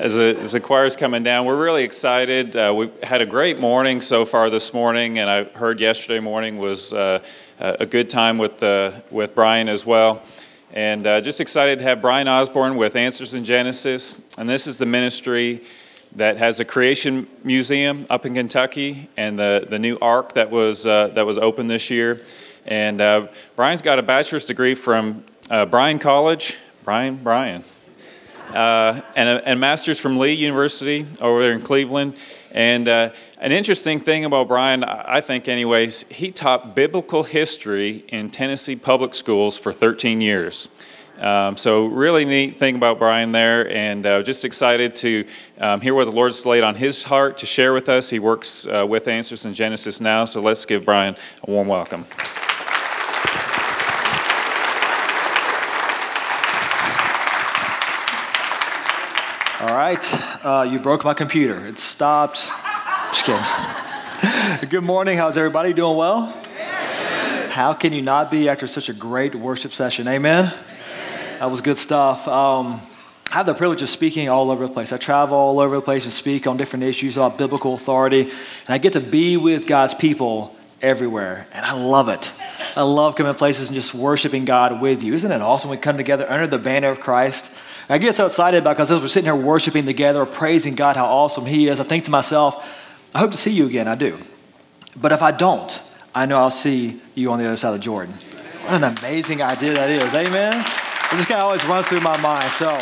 as, a, as the choir's coming down, we're really excited. Uh, we had a great morning so far this morning, and I heard yesterday morning was uh, a good time with, uh, with Brian as well. And uh, just excited to have Brian Osborne with Answers in Genesis. And this is the ministry that has a creation museum up in Kentucky and the, the new ark that was, uh, that was opened this year. And uh, Brian's got a bachelor's degree from Bryan College. Brian, Brian. Uh, and a master's from Lee University over there in Cleveland. And uh, an interesting thing about Brian, I think, anyways, he taught biblical history in Tennessee public schools for 13 years. Um, so, really neat thing about Brian there, and uh, just excited to um, hear what the Lord's laid on his heart to share with us. He works uh, with Answers in Genesis now, so let's give Brian a warm welcome. All right, uh, you broke my computer. It stopped. Just kidding. Good morning. How's everybody doing well? How can you not be after such a great worship session? Amen. That was good stuff. Um, I have the privilege of speaking all over the place. I travel all over the place and speak on different issues about biblical authority, and I get to be with God's people everywhere, and I love it. I love coming to places and just worshiping God with you. Isn't it awesome? We come together under the banner of Christ I get so excited about because as we're sitting here worshiping together, praising God, how awesome He is, I think to myself, I hope to see you again. I do. But if I don't, I know I'll see you on the other side of Jordan. What an amazing idea that is. Amen? This of always runs through my mind. So,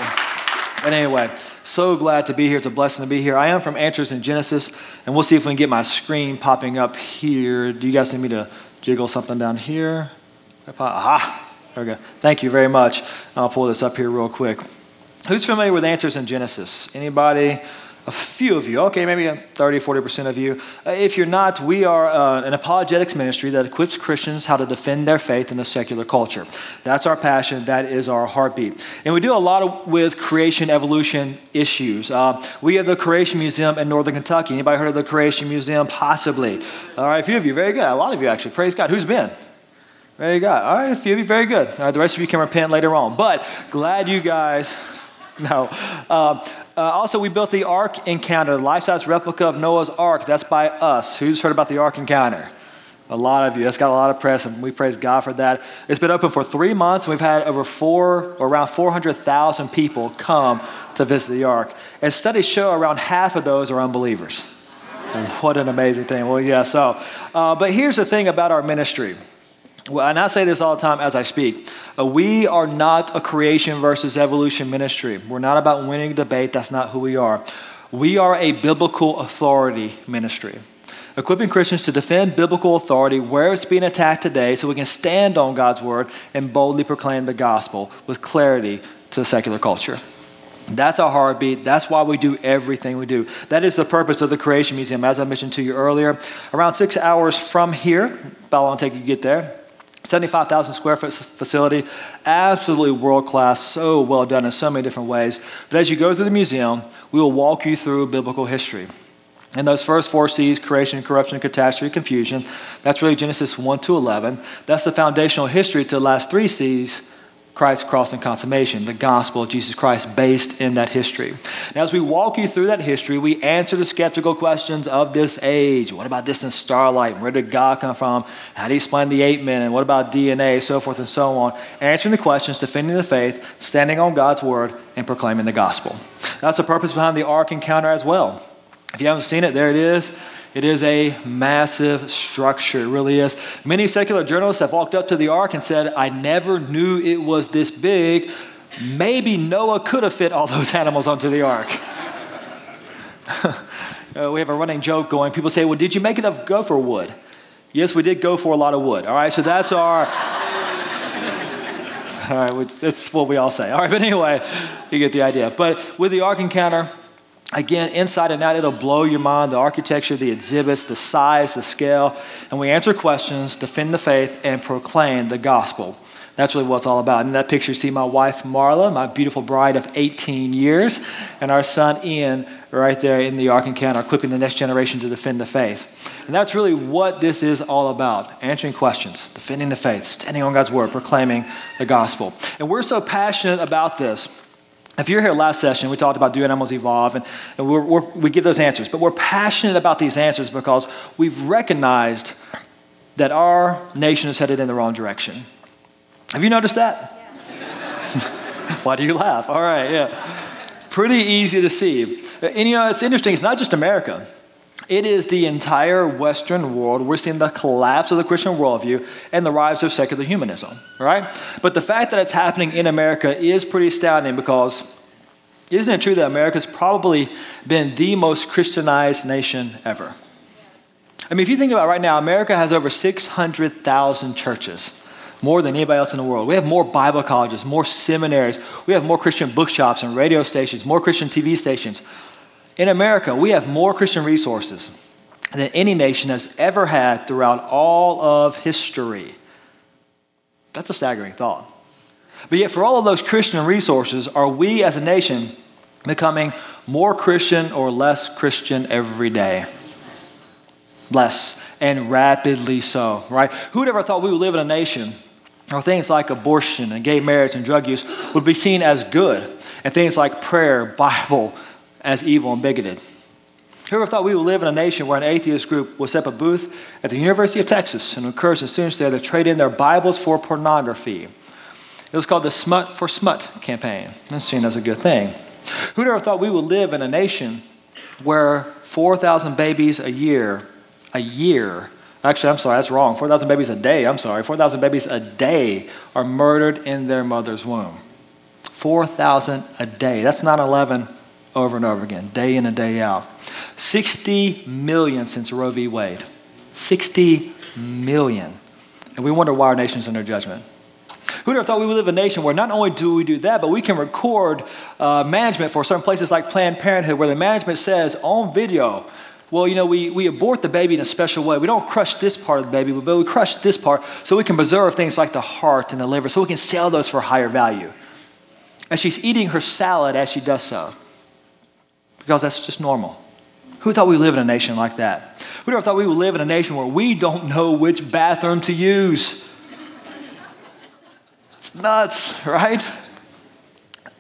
but anyway, so glad to be here. It's a blessing to be here. I am from Answers in Genesis, and we'll see if we can get my screen popping up here. Do you guys need me to jiggle something down here? Aha! There we go. Thank you very much. I'll pull this up here real quick. Who's familiar with Answers in Genesis? Anybody? A few of you. Okay, maybe 30, 40% of you. Uh, if you're not, we are uh, an apologetics ministry that equips Christians how to defend their faith in a secular culture. That's our passion. That is our heartbeat. And we do a lot of, with creation evolution issues. Uh, we have the Creation Museum in Northern Kentucky. Anybody heard of the Creation Museum? Possibly. All right, a few of you. Very good. A lot of you, actually. Praise God. Who's been? Very good. All right, a few of you. Very good. All right, the rest of you can repent later on. But glad you guys no. Uh, uh, also, we built the Ark Encounter, the life size replica of Noah's Ark. That's by us. Who's heard about the Ark Encounter? A lot of you. It's got a lot of press, and we praise God for that. It's been open for three months. And we've had over four, or around 400,000 people come to visit the Ark. And studies show around half of those are unbelievers. what an amazing thing. Well, yeah, so. Uh, but here's the thing about our ministry well, and I say this all the time as I speak. Uh, we are not a creation versus evolution ministry. We're not about winning a debate. That's not who we are. We are a biblical authority ministry, equipping Christians to defend biblical authority where it's being attacked today so we can stand on God's word and boldly proclaim the gospel with clarity to secular culture. That's our heartbeat. That's why we do everything we do. That is the purpose of the Creation Museum, as I mentioned to you earlier. Around six hours from here, about how long take you get there? 75,000 square foot facility, absolutely world class, so well done in so many different ways. But as you go through the museum, we will walk you through biblical history. And those first four C's creation, corruption, catastrophe, confusion that's really Genesis 1 to 11. That's the foundational history to the last three C's Christ's cross and consummation, the gospel of Jesus Christ based in that history. Now, as we walk you through that history, we answer the skeptical questions of this age. What about distant starlight? Where did God come from? How do you explain the ape men? And what about DNA? So forth and so on. Answering the questions, defending the faith, standing on God's word, and proclaiming the gospel. That's the purpose behind the Ark Encounter as well. If you haven't seen it, there it is. It is a massive structure, it really is. Many secular journalists have walked up to the ark and said, I never knew it was this big. Maybe Noah could have fit all those animals onto the ark. uh, we have a running joke going. People say, Well, did you make enough gopher wood? Yes, we did go for a lot of wood. All right, so that's our. all right, that's what we all say. All right, but anyway, you get the idea. But with the Ark Encounter, Again, inside and out, it'll blow your mind the architecture, the exhibits, the size, the scale. And we answer questions, defend the faith, and proclaim the gospel. That's really what it's all about. In that picture, you see my wife, Marla, my beautiful bride of 18 years, and our son, Ian, right there in the Ark Encounter, equipping the next generation to defend the faith. And that's really what this is all about answering questions, defending the faith, standing on God's word, proclaiming the gospel. And we're so passionate about this If you're here last session, we talked about do animals evolve, and, and we're, we're, we give those answers. But we're passionate about these answers because we've recognized that our nation is headed in the wrong direction. Have you noticed that? Why do you laugh? All right, yeah. Pretty easy to see. Uh, and you know, it's interesting, it's not just America. It is the entire Western world. We're seeing the collapse of the Christian worldview and the rise of secular humanism, right? But the fact that it's happening in America is pretty astounding because isn't it true that America's probably been the most Christianized nation ever? I mean, if you think about it right now, America has over 600,000 churches, more than anybody else in the world. We have more Bible colleges, more seminaries, we have more Christian bookshops and radio stations, more Christian TV stations. In America, we have more Christian resources than any nation has ever had throughout all of history. That's a staggering thought. But yet, for all of those Christian resources, are we as a nation becoming more Christian or less Christian every day? Less, and rapidly so, right? Who would ever thought we would live in a nation where things like abortion and gay marriage and drug use would be seen as good, and things like prayer, Bible, as evil and bigoted? Whoever thought we would live in a nation where an atheist group would set up a booth at the University of Texas and encourage the students there to trade in their Bibles for pornography? It was called the Smut for Smut campaign. That's seen as a good thing. Who'd ever thought we would live in a nation where 4,000 babies a year, a year, actually, I'm sorry, that's wrong, 4,000 babies a day, I'm sorry, 4,000 babies a day are murdered in their mother's womb? 4,000 a day. That's 9 11 over and over again, day in and day out. 60 million since Roe v. Wade. 60 million. And we wonder why our nation's under judgment. Who'd have thought we would live in a nation where not only do we do that, but we can record uh, management for certain places like Planned Parenthood, where the management says on video, well, you know, we, we abort the baby in a special way. We don't crush this part of the baby, but we crush this part so we can preserve things like the heart and the liver, so we can sell those for higher value. And she's eating her salad as she does so because that's just normal. Who thought we live in a nation like that? Who ever thought we would live in a nation where we don't know which bathroom to use? It's nuts, right?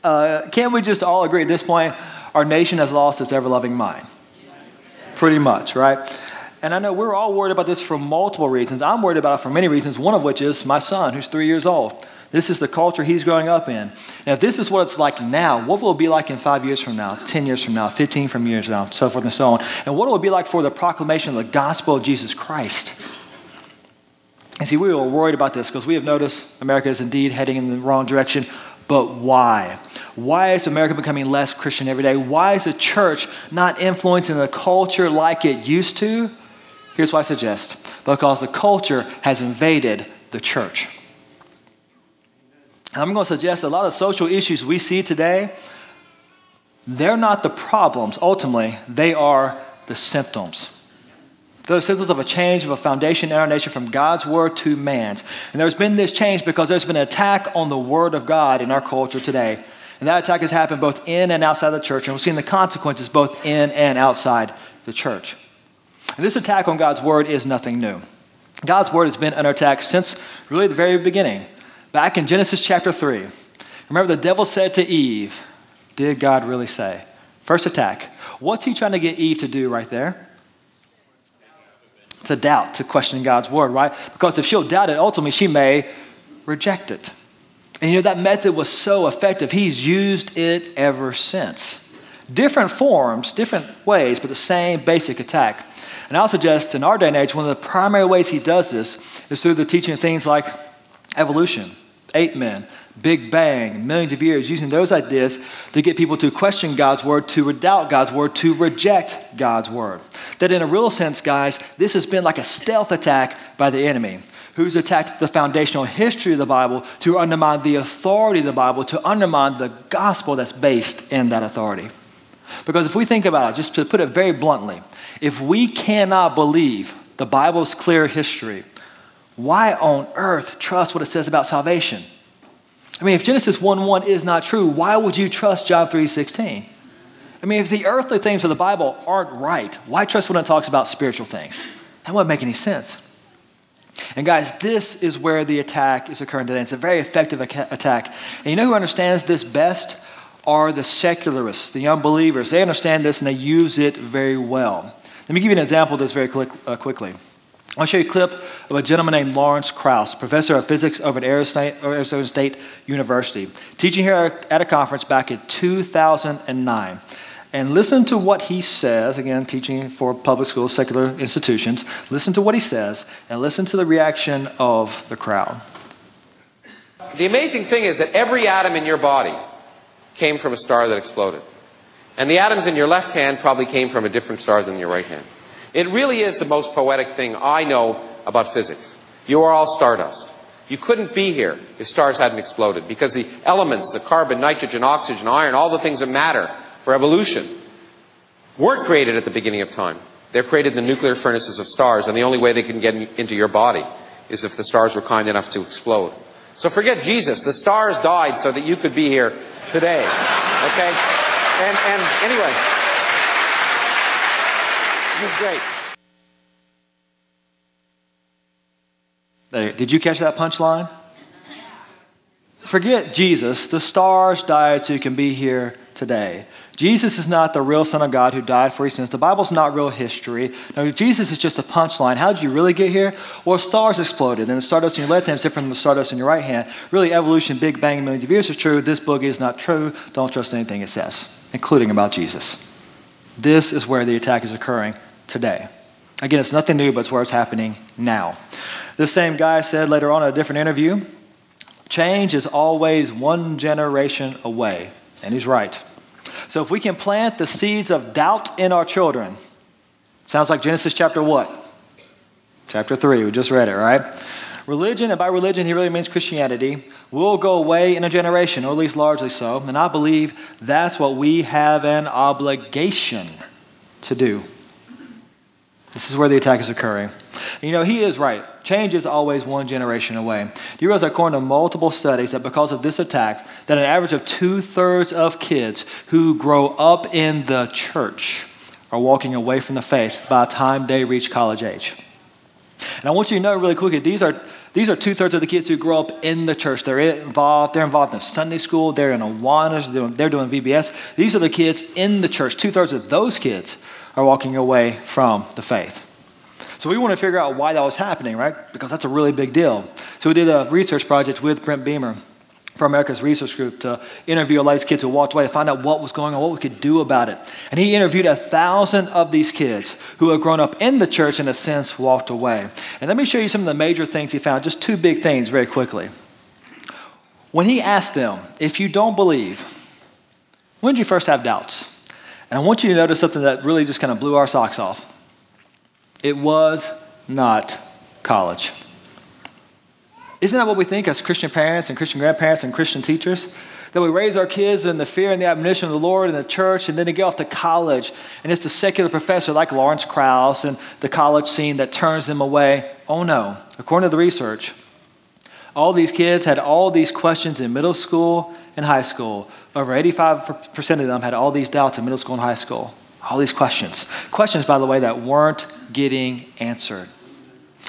Uh, can't we just all agree at this point our nation has lost its ever loving mind? Pretty much, right? And I know we're all worried about this for multiple reasons. I'm worried about it for many reasons, one of which is my son, who's three years old. This is the culture he's growing up in. Now, if this is what it's like now, what will it be like in five years from now, 10 years from now, 15 from years now, so forth and so on? And what will it be like for the proclamation of the gospel of Jesus Christ? And see, we were worried about this because we have noticed America is indeed heading in the wrong direction. But why? Why is America becoming less Christian every day? Why is the church not influencing the culture like it used to? Here's what I suggest because the culture has invaded the church. I'm going to suggest a lot of social issues we see today, they're not the problems. Ultimately, they are the symptoms. They're the symptoms of a change of a foundation in our nation from God's word to man's. And there's been this change because there's been an attack on the word of God in our culture today. And that attack has happened both in and outside the church. And we've seen the consequences both in and outside the church. And this attack on God's word is nothing new. God's word has been under attack since really the very beginning. Back in Genesis chapter 3, remember the devil said to Eve, Did God really say? First attack. What's he trying to get Eve to do right there? To doubt, to question God's word, right? Because if she'll doubt it, ultimately she may reject it. And you know, that method was so effective, he's used it ever since. Different forms, different ways, but the same basic attack. And I'll suggest in our day and age, one of the primary ways he does this is through the teaching of things like evolution, ape men, Big Bang, millions of years, using those ideas to get people to question God's word, to doubt God's word, to reject God's word. That, in a real sense, guys, this has been like a stealth attack by the enemy who's attacked the foundational history of the Bible to undermine the authority of the Bible, to undermine the gospel that's based in that authority. Because if we think about it, just to put it very bluntly, if we cannot believe the Bible's clear history, why on earth trust what it says about salvation? I mean, if Genesis 1 1 is not true, why would you trust John 3 16? I mean, if the earthly things of the Bible aren't right, why trust when it talks about spiritual things? That wouldn't make any sense. And guys, this is where the attack is occurring today. It's a very effective attack. And you know who understands this best? are the secularists, the unbelievers. They understand this and they use it very well. Let me give you an example of this very quick, uh, quickly. I'll show you a clip of a gentleman named Lawrence Krauss, professor of physics over at Arizona State University, teaching here at a conference back in 2009. And listen to what he says, again, teaching for public schools, secular institutions. Listen to what he says, and listen to the reaction of the crowd. The amazing thing is that every atom in your body came from a star that exploded. And the atoms in your left hand probably came from a different star than your right hand. It really is the most poetic thing I know about physics. You are all stardust. You couldn't be here if stars hadn't exploded because the elements, the carbon, nitrogen, oxygen, iron, all the things that matter for evolution weren't created at the beginning of time. They're created in the nuclear furnaces of stars, and the only way they can get into your body is if the stars were kind enough to explode. So forget Jesus. The stars died so that you could be here today. Okay? And, and anyway, he's great. There, did you catch that punchline? Forget Jesus. The stars died so you can be here today. Jesus is not the real Son of God who died for your sins. The Bible's not real history. No, Jesus is just a punchline. How did you really get here? Well, stars exploded, and the stardust in your left hand is different from the stardust in your right hand. Really, evolution, Big Bang, millions of years is true. This book is not true. Don't trust anything it says, including about Jesus. This is where the attack is occurring today. Again, it's nothing new, but it's where it's happening now. This same guy said later on in a different interview change is always one generation away. And he's right. So if we can plant the seeds of doubt in our children, sounds like Genesis chapter what? Chapter 3, we just read it, right? Religion, and by religion he really means Christianity, will go away in a generation, or at least largely so. And I believe that's what we have an obligation to do. This is where the attack is occurring. You know, he is right. Change is always one generation away. Do you realize, according to multiple studies, that because of this attack, that an average of two thirds of kids who grow up in the church are walking away from the faith by the time they reach college age. And I want you to know really quickly, these are these are two thirds of the kids who grow up in the church. They're involved. They're involved in Sunday school. They're in Awanas. They're doing, they're doing VBS. These are the kids in the church. Two thirds of those kids are walking away from the faith. So we want to figure out why that was happening, right? Because that's a really big deal. So we did a research project with Britt Beemer for America's Research Group to interview a lot of these kids who walked away to find out what was going on, what we could do about it. And he interviewed a thousand of these kids who had grown up in the church and, in a sense, walked away. And let me show you some of the major things he found, just two big things very quickly. When he asked them, if you don't believe, when did you first have doubts? And I want you to notice something that really just kind of blew our socks off. It was not college. Isn't that what we think as Christian parents and Christian grandparents and Christian teachers? That we raise our kids in the fear and the admonition of the Lord and the church, and then they get off to college, and it's the secular professor like Lawrence Krauss and the college scene that turns them away. Oh no. According to the research, all these kids had all these questions in middle school and high school. Over 85% of them had all these doubts in middle school and high school. All these questions. Questions, by the way, that weren't getting answered.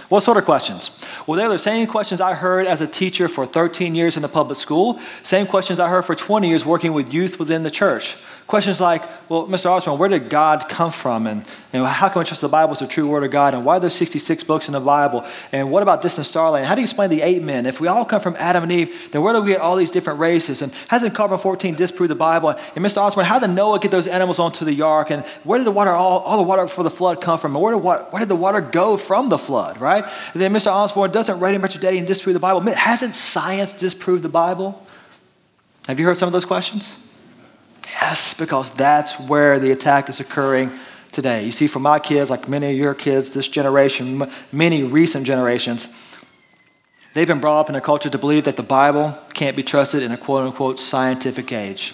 What sort of questions? Well, they're the same questions I heard as a teacher for 13 years in a public school, same questions I heard for 20 years working with youth within the church. Questions like, well, Mr. Osborne, where did God come from? And, and how can we trust the Bible is the true word of God? And why are there 66 books in the Bible? And what about distant starlight? How do you explain the ape men? If we all come from Adam and Eve, then where do we get all these different races? And hasn't carbon 14 disproved the Bible? And Mr. Osborne, how did Noah get those animals onto the ark? And where did the water, all, all the water for the flood come from? And where did, where did the water go from the flood, right? And then Mr. Osborne doesn't daddy and disprove the Bible. Hasn't science disproved the Bible? Have you heard some of those questions? Yes, because that's where the attack is occurring today. You see, for my kids, like many of your kids, this generation, many recent generations, they've been brought up in a culture to believe that the Bible can't be trusted in a quote unquote scientific age.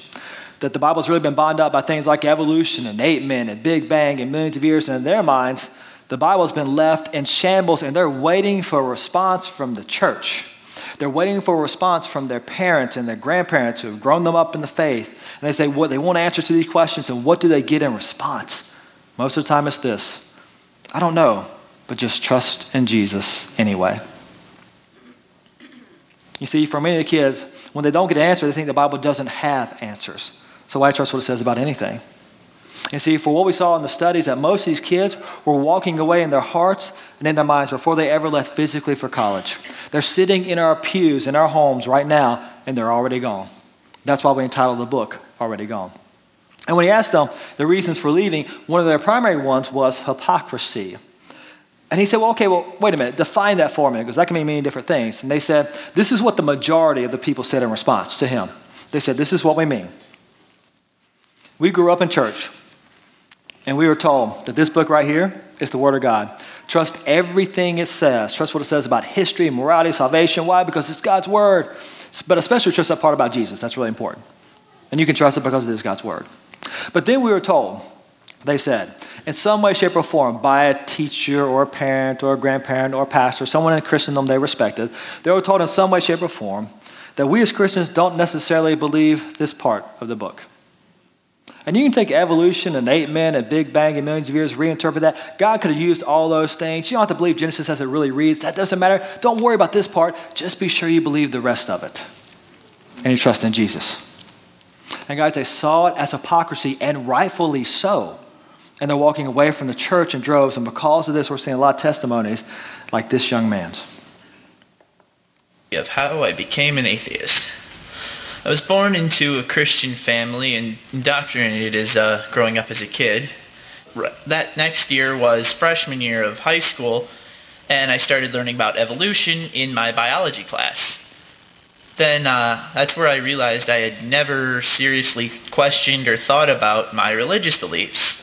That the Bible's really been bound up by things like evolution and ape men and Big Bang and millions of years, and in their minds, the Bible's been left in shambles and they're waiting for a response from the church. They're waiting for a response from their parents and their grandparents who have grown them up in the faith. And they say, what they want answers to these questions, and what do they get in response? Most of the time, it's this I don't know, but just trust in Jesus anyway. You see, for many of the kids, when they don't get an answer, they think the Bible doesn't have answers. So why trust what it says about anything? And see, for what we saw in the studies, that most of these kids were walking away in their hearts and in their minds before they ever left physically for college. They're sitting in our pews, in our homes right now, and they're already gone. That's why we entitled the book, Already Gone. And when he asked them the reasons for leaving, one of their primary ones was hypocrisy. And he said, Well, okay, well, wait a minute, define that for me, because that can mean many different things. And they said, This is what the majority of the people said in response to him. They said, This is what we mean. We grew up in church, and we were told that this book right here is the Word of God. Trust everything it says. Trust what it says about history, morality, salvation. Why? Because it's God's Word. But especially trust that part about Jesus. That's really important. And you can trust it because it is God's Word. But then we were told, they said, in some way, shape, or form, by a teacher or a parent or a grandparent or a pastor, someone in Christendom they respected, they were told in some way, shape, or form that we as Christians don't necessarily believe this part of the book. And you can take evolution and ape men and Big Bang and millions of years, reinterpret that. God could have used all those things. You don't have to believe Genesis as it really reads. That doesn't matter. Don't worry about this part. Just be sure you believe the rest of it. And you trust in Jesus. And guys, they saw it as hypocrisy, and rightfully so. And they're walking away from the church in droves. And because of this, we're seeing a lot of testimonies like this young man's. Of how I became an atheist. I was born into a Christian family and indoctrinated as uh, growing up as a kid. That next year was freshman year of high school, and I started learning about evolution in my biology class then uh, that's where I realized I had never seriously questioned or thought about my religious beliefs.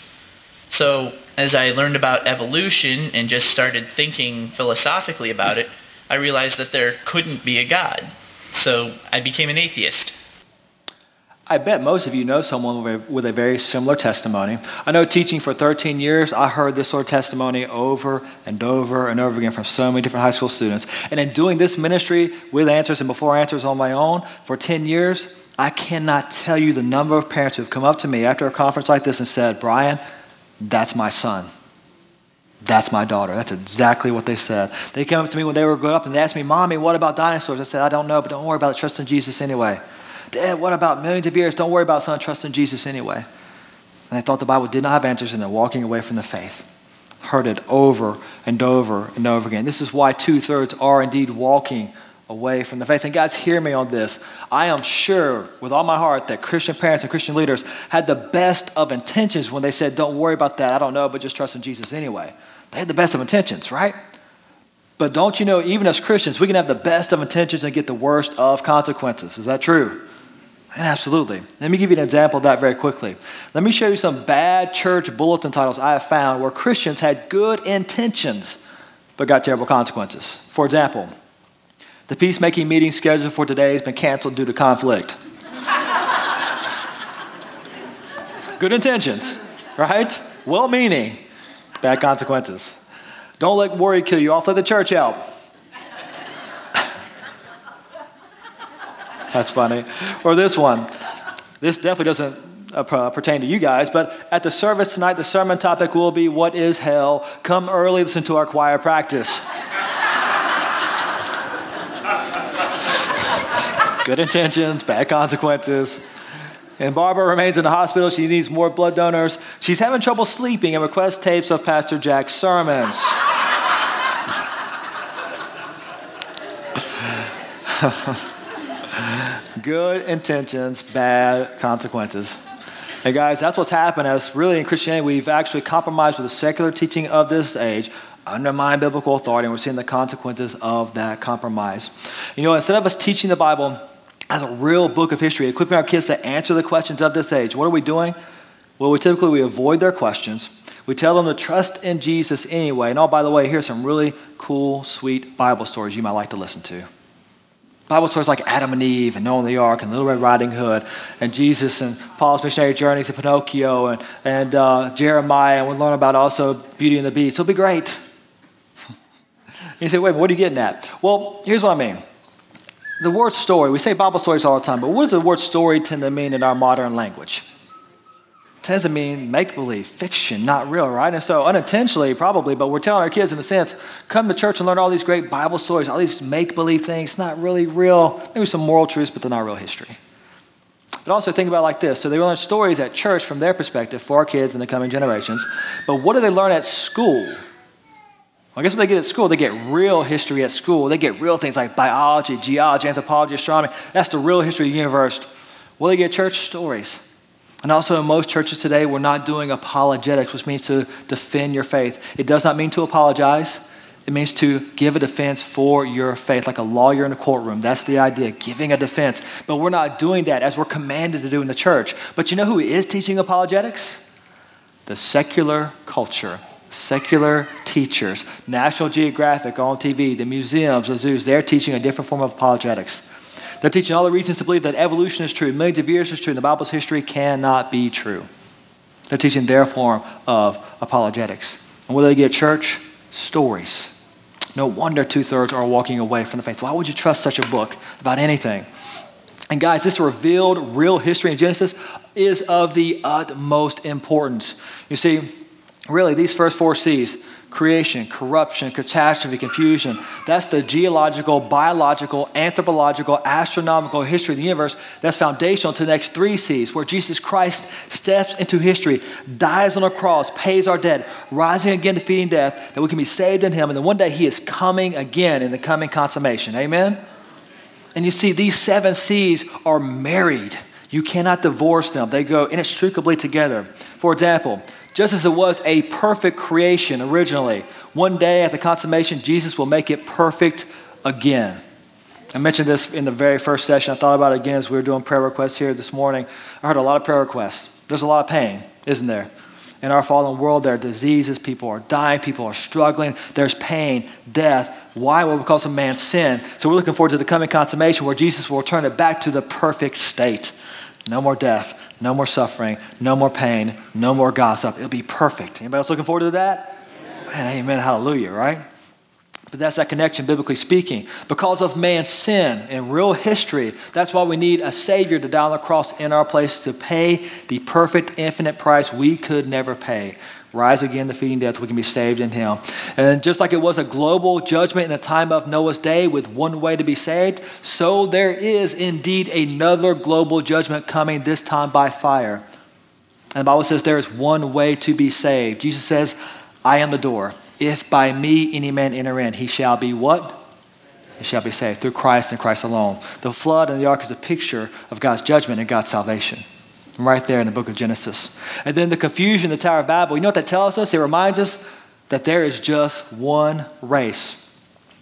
So, as I learned about evolution and just started thinking philosophically about it, I realized that there couldn't be a God. So, I became an atheist. I bet most of you know someone with a, very similar testimony. I know teaching for 13 years, I heard this sort of testimony over and over and over again from so many different high school students. And in doing this ministry with answers and before answers on my own for 10 years, I cannot tell you the number of parents who have come up to me after a conference like this and said, Brian, that's my son. That's my daughter. That's exactly what they said. They came up to me when they were growing up and they asked me, Mommy, what about dinosaurs? I said, I don't know, but don't worry about it. Trust in Jesus anyway. Dad, what about millions of years? Don't worry about son, trust in Jesus anyway. And they thought the Bible did not have answers and they're walking away from the faith. Heard it over and over and over again. This is why two thirds are indeed walking away from the faith. And guys, hear me on this. I am sure with all my heart that Christian parents and Christian leaders had the best of intentions when they said, Don't worry about that. I don't know, but just trust in Jesus anyway. They had the best of intentions, right? But don't you know, even as Christians, we can have the best of intentions and get the worst of consequences. Is that true? And absolutely. Let me give you an example of that very quickly. Let me show you some bad church bulletin titles I have found where Christians had good intentions but got terrible consequences. For example, the peacemaking meeting scheduled for today has been canceled due to conflict. good intentions, right? Well meaning, bad consequences. Don't let worry kill you off, let the church out. That's funny. Or this one. This definitely doesn't uh, pertain to you guys, but at the service tonight, the sermon topic will be What is Hell? Come early, listen to our choir practice. Good intentions, bad consequences. And Barbara remains in the hospital. She needs more blood donors. She's having trouble sleeping and requests tapes of Pastor Jack's sermons. Good intentions, bad consequences. And guys, that's what's happened as really in Christianity, we've actually compromised with the secular teaching of this age, undermined biblical authority, and we're seeing the consequences of that compromise. You know, instead of us teaching the Bible as a real book of history, equipping our kids to answer the questions of this age, what are we doing? Well, we typically we avoid their questions. We tell them to trust in Jesus anyway. And oh, by the way, here's some really cool, sweet Bible stories you might like to listen to. Bible stories like Adam and Eve and Noah and the Ark and Little Red Riding Hood and Jesus and Paul's missionary journeys to Pinocchio and, and uh, Jeremiah. And we'll learn about also Beauty and the Beast. It'll be great. you say, wait, what are you getting at? Well, here's what I mean. The word story, we say Bible stories all the time, but what does the word story tend to mean in our modern language? Tends to mean make believe, fiction, not real, right? And so unintentionally, probably, but we're telling our kids in a sense, come to church and learn all these great Bible stories, all these make believe things, not really real, maybe some moral truths, but they're not real history. But also think about like this. So they learn stories at church from their perspective for our kids and the coming generations. But what do they learn at school? Well, I guess what they get at school, they get real history at school. They get real things like biology, geology, anthropology, astronomy. That's the real history of the universe. Do they get church stories? And also, in most churches today, we're not doing apologetics, which means to defend your faith. It does not mean to apologize. It means to give a defense for your faith, like a lawyer in a courtroom. That's the idea, giving a defense. But we're not doing that as we're commanded to do in the church. But you know who is teaching apologetics? The secular culture, secular teachers, National Geographic on TV, the museums, the zoos, they're teaching a different form of apologetics. They're teaching all the reasons to believe that evolution is true, millions of years is true, and the Bible's history cannot be true. They're teaching their form of apologetics. And what do they get, church? Stories. No wonder two thirds are walking away from the faith. Why would you trust such a book about anything? And guys, this revealed real history in Genesis is of the utmost importance. You see, really, these first four C's creation, corruption, catastrophe, confusion. That's the geological, biological, anthropological, astronomical history of the universe that's foundational to the next three C's, where Jesus Christ steps into history, dies on a cross, pays our debt, rising again, defeating death, that we can be saved in Him. And then one day He is coming again in the coming consummation. Amen? And you see, these seven C's are married. You cannot divorce them, they go inextricably together. For example, just as it was a perfect creation originally, one day at the consummation, Jesus will make it perfect again. I mentioned this in the very first session. I thought about it again as we were doing prayer requests here this morning. I heard a lot of prayer requests. There's a lot of pain, isn't there? In our fallen world, there are diseases, people are dying, people are struggling, there's pain, death. Why? Well, because of man's sin. So we're looking forward to the coming consummation where Jesus will return it back to the perfect state. No more death, no more suffering, no more pain, no more gossip. It'll be perfect. Anybody else looking forward to that? Man, amen, hallelujah, right? But that's that connection, biblically speaking. Because of man's sin in real history, that's why we need a Savior to die on the cross in our place to pay the perfect, infinite price we could never pay rise again, defeating death, we can be saved in him. And just like it was a global judgment in the time of Noah's day with one way to be saved, so there is indeed another global judgment coming, this time by fire. And the Bible says there is one way to be saved. Jesus says, I am the door. If by me any man enter in, he shall be what? He shall be saved through Christ and Christ alone. The flood and the ark is a picture of God's judgment and God's salvation right there in the book of Genesis. And then the confusion, the Tower of Babel, you know what that tells us? It reminds us that there is just one race.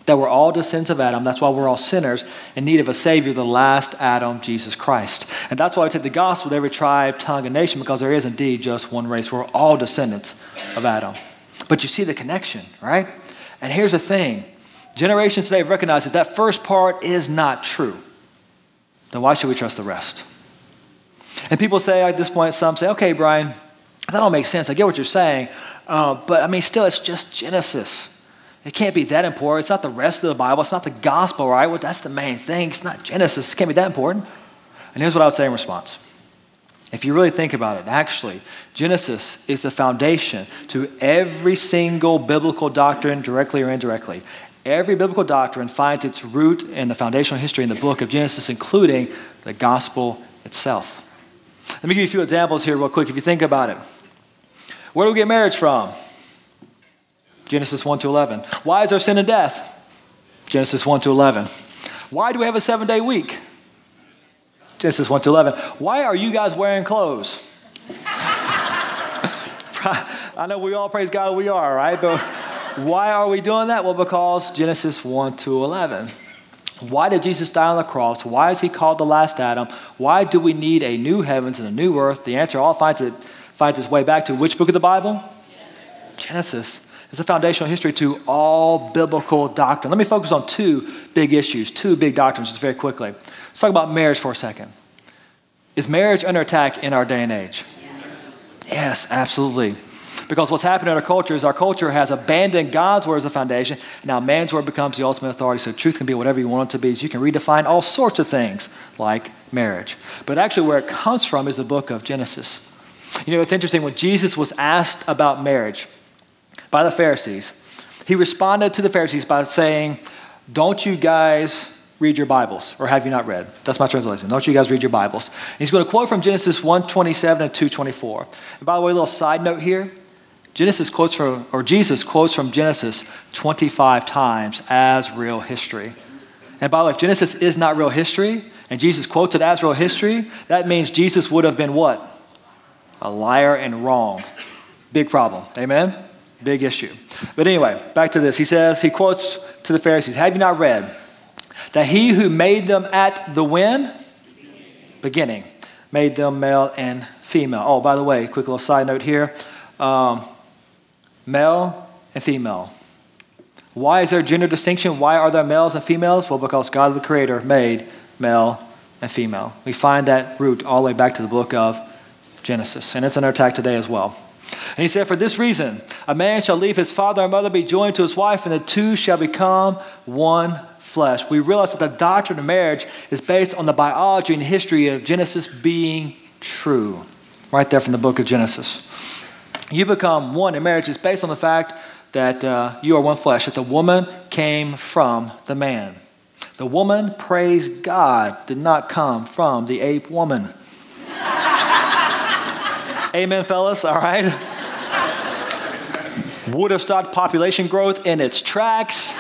That we're all descendants of Adam. That's why we're all sinners in need of a Savior, the last Adam, Jesus Christ. And that's why we take the gospel to every tribe, tongue, and nation, because there is indeed just one race. We're all descendants of Adam. But you see the connection, right? And here's the thing generations today have recognized that that first part is not true. Then why should we trust the rest? And people say at this point, some say, okay, Brian, that all makes sense. I get what you're saying. Uh, but I mean, still, it's just Genesis. It can't be that important. It's not the rest of the Bible. It's not the gospel, right? Well, that's the main thing. It's not Genesis. It can't be that important. And here's what I would say in response. If you really think about it, actually, Genesis is the foundation to every single biblical doctrine, directly or indirectly. Every biblical doctrine finds its root in the foundational history in the book of Genesis, including the gospel itself. Let me give you a few examples here, real quick, if you think about it. Where do we get marriage from? Genesis 1 to 11. Why is there sin and death? Genesis 1 to 11. Why do we have a seven day week? Genesis 1 to 11. Why are you guys wearing clothes? I know we all praise God we are, right? But why are we doing that? Well, because Genesis 1 to 11. Why did Jesus die on the cross? Why is he called the last Adam? Why do we need a new heavens and a new earth? The answer all finds, it, finds its way back to which book of the Bible? Genesis. Genesis. It's a foundational history to all biblical doctrine. Let me focus on two big issues, two big doctrines, just very quickly. Let's talk about marriage for a second. Is marriage under attack in our day and age? Yes, yes absolutely. Because what's happened in our culture is our culture has abandoned God's word as a foundation. Now man's word becomes the ultimate authority. So truth can be whatever you want it to be. So you can redefine all sorts of things like marriage. But actually, where it comes from is the book of Genesis. You know, it's interesting. When Jesus was asked about marriage by the Pharisees, he responded to the Pharisees by saying, Don't you guys read your Bibles, or have you not read? That's my translation. Don't you guys read your Bibles? And he's going to quote from Genesis 127 and 224. And by the way, a little side note here. Genesis quotes from, or Jesus quotes from Genesis 25 times as real history. And by the way, if Genesis is not real history, and Jesus quotes it as real history, that means Jesus would have been what? A liar and wrong. Big problem. Amen? Big issue. But anyway, back to this. He says, he quotes to the Pharisees, Have you not read that he who made them at the when? Beginning. Made them male and female. Oh, by the way, quick little side note here. Um, male and female. Why is there gender distinction? Why are there males and females? Well, because God the Creator made male and female. We find that root all the way back to the book of Genesis, and it's under attack today as well. And he said, For this reason, a man shall leave his father and mother, be joined to his wife, and the two shall become one flesh. We realize that the doctrine of marriage is based on the biology and history of Genesis being true. Right there from the book of Genesis. You become one in marriage is based on the fact that uh, you are one flesh, that the woman came from the man. The woman, praise God, did not come from the ape woman. Amen, fellas, all right? Would have stopped population growth in its tracks.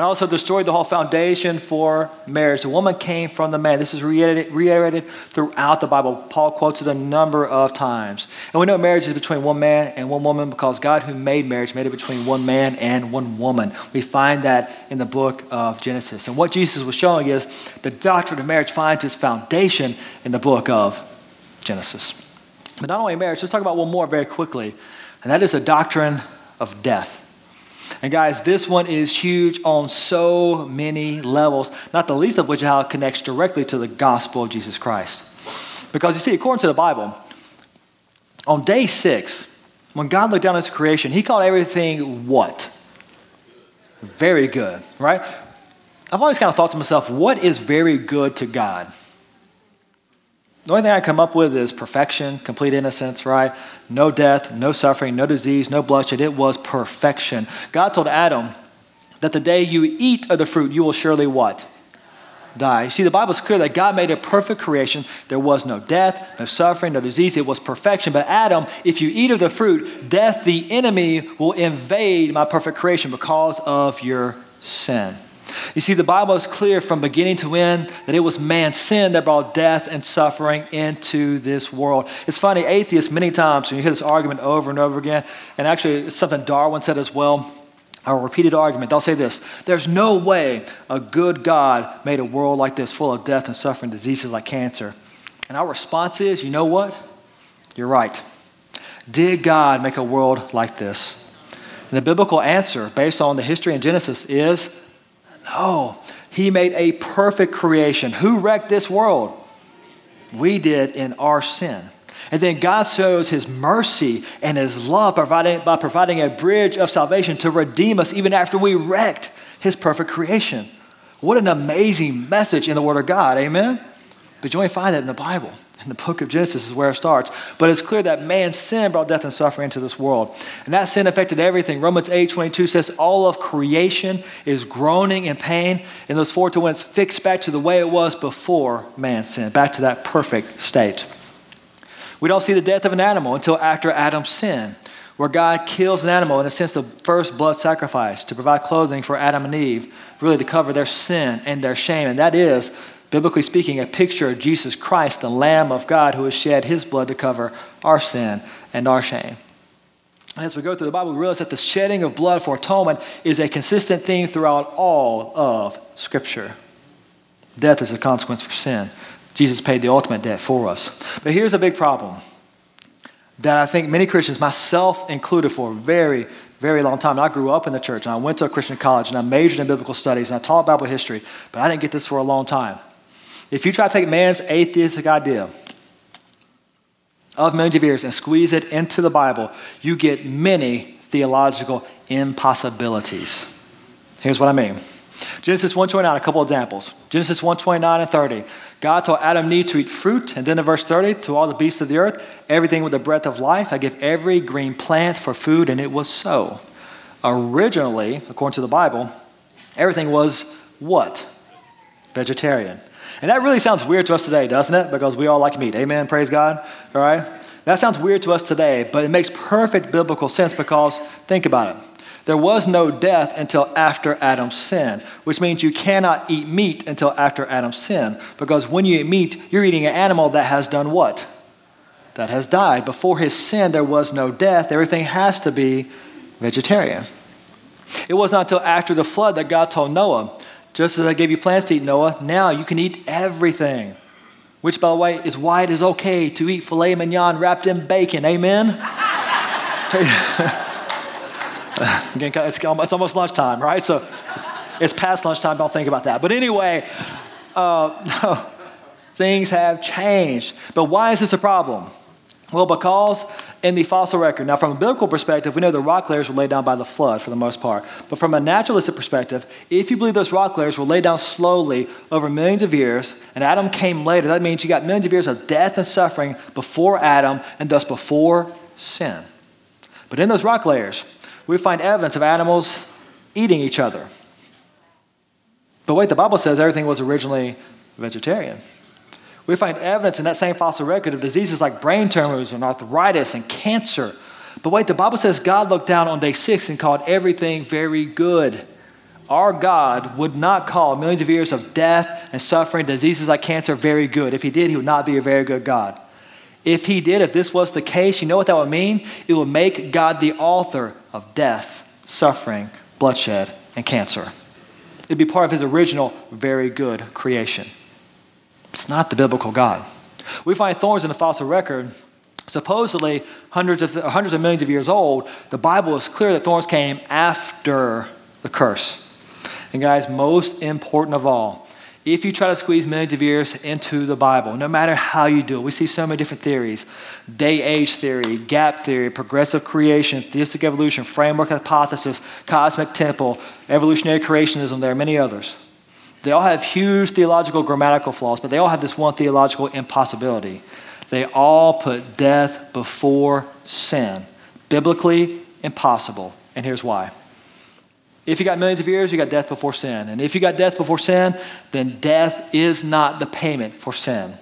And also destroyed the whole foundation for marriage. The woman came from the man. This is reiterated, throughout the Bible. Paul quotes it a number of times. And we know marriage is between one man and one woman because God, who made marriage, made it between one man and one woman. We find that in the book of Genesis. And what Jesus was showing is the doctrine of marriage finds its foundation in the book of Genesis. But not only marriage, let's talk about one more very quickly, and that is the doctrine of death. And guys, this one is huge on so many levels, not the least of which how it connects directly to the gospel of Jesus Christ. Because you see, according to the Bible, on day six, when God looked down at his creation, he called everything what? Very good, right? I've always kind of thought to myself, what is very good to God? The only thing I come up with is perfection, complete innocence, right? No death, no suffering, no disease, no bloodshed. It was perfection. God told Adam that the day you eat of the fruit, you will surely what? Die. You see, the Bible is clear that God made a perfect creation. There was no death, no suffering, no disease. It was perfection. But Adam, if you eat of the fruit, death, the enemy, will invade my perfect creation because of your sin. You see, the Bible is clear from beginning to end that it was man's sin that brought death and suffering into this world. It's funny, atheists, many times, when you hear this argument over and over again, and actually it's something Darwin said as well, a repeated argument, they'll say this There's no way a good God made a world like this full of death and suffering, diseases like cancer. And our response is, you know what? You're right. Did God make a world like this? And the biblical answer, based on the history in Genesis, is no, he made a perfect creation. Who wrecked this world? We did in our sin. And then God shows his mercy and his love providing, by providing a bridge of salvation to redeem us even after we wrecked his perfect creation. What an amazing message in the Word of God. Amen? But you only find that in the Bible in the book of Genesis is where it starts. But it's clear that man's sin brought death and suffering into this world. And that sin affected everything. Romans 8 22 says all of creation is groaning in pain. And those four to when it's fixed back to the way it was before man's sin, back to that perfect state. We don't see the death of an animal until after Adam's sin, where God kills an animal in a sense of first blood sacrifice to provide clothing for Adam and Eve, really to cover their sin and their shame. And that is biblically speaking, a picture of Jesus Christ, the Lamb of God who has shed his blood to cover our sin and our shame. As we go through the Bible, we realize that the shedding of blood for atonement is a consistent theme throughout all of Scripture. Death is a consequence for sin. Jesus paid the ultimate debt for us. But here's a big problem that I think many Christians, myself included, for a very, very long time. And I grew up in the church, and I went to a Christian college, and I majored in biblical studies, and I taught Bible history, but I didn't get this for a long time. If you try to take man's atheistic idea of millions of years and squeeze it into the Bible, you get many theological impossibilities. Here's what I mean. Genesis 129, a couple examples. Genesis 129 and 30. God told Adam and Eve to eat fruit, and then in verse 30, to all the beasts of the earth, everything with the breath of life, I give every green plant for food, and it was so. Originally, according to the Bible, everything was what? Vegetarian. And that really sounds weird to us today, doesn't it? Because we all like meat. Amen. Praise God. All right. That sounds weird to us today, but it makes perfect biblical sense because think about it. There was no death until after Adam's sin, which means you cannot eat meat until after Adam's sin. Because when you eat meat, you're eating an animal that has done what? That has died. Before his sin, there was no death. Everything has to be vegetarian. It was not until after the flood that God told Noah, just as I gave you plants to eat, Noah, now you can eat everything. Which, by the way, is why it is okay to eat filet mignon wrapped in bacon. Amen? Again, it's almost lunchtime, right? So it's past lunchtime. Don't think about that. But anyway, uh, things have changed. But why is this a problem? Well, because in the fossil record, now from a biblical perspective, we know the rock layers were laid down by the flood for the most part. But from a naturalistic perspective, if you believe those rock layers were laid down slowly over millions of years, and Adam came later, that means you got millions of years of death and suffering before Adam, and thus before sin. But in those rock layers, we find evidence of animals eating each other. But wait, the Bible says everything was originally vegetarian. We find evidence in that same fossil record of diseases like brain tumors and arthritis and cancer. But wait, the Bible says God looked down on day six and called everything very good. Our God would not call millions of years of death and suffering, diseases like cancer, very good. If He did, He would not be a very good God. If He did, if this was the case, you know what that would mean? It would make God the author of death, suffering, bloodshed, and cancer. It'd be part of His original very good creation. It's not the biblical God. We find thorns in the fossil record, supposedly hundreds of, hundreds of millions of years old. The Bible is clear that thorns came after the curse. And, guys, most important of all, if you try to squeeze millions of years into the Bible, no matter how you do it, we see so many different theories day age theory, gap theory, progressive creation, theistic evolution, framework hypothesis, cosmic temple, evolutionary creationism, there are many others. They all have huge theological grammatical flaws, but they all have this one theological impossibility. They all put death before sin. Biblically impossible. And here's why. If you got millions of years, you got death before sin. And if you got death before sin, then death is not the payment for sin,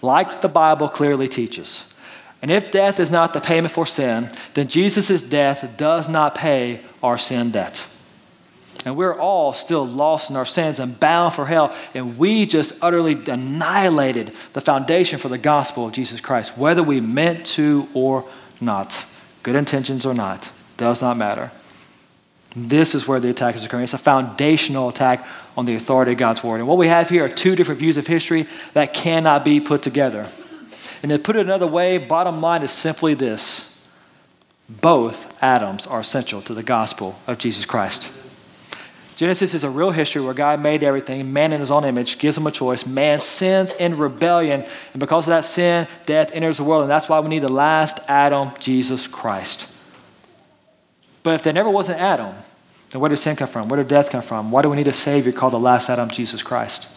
like the Bible clearly teaches. And if death is not the payment for sin, then Jesus' death does not pay our sin debt. And we're all still lost in our sins and bound for hell. And we just utterly annihilated the foundation for the gospel of Jesus Christ, whether we meant to or not. Good intentions or not, does not matter. This is where the attack is occurring. It's a foundational attack on the authority of God's word. And what we have here are two different views of history that cannot be put together. And to put it another way, bottom line is simply this both Adams are essential to the gospel of Jesus Christ. Genesis is a real history where God made everything, man in his own image, gives him a choice. Man sins in rebellion, and because of that sin, death enters the world. And that's why we need the last Adam, Jesus Christ. But if there never was an Adam, then where did sin come from? Where did death come from? Why do we need a Savior called the last Adam, Jesus Christ?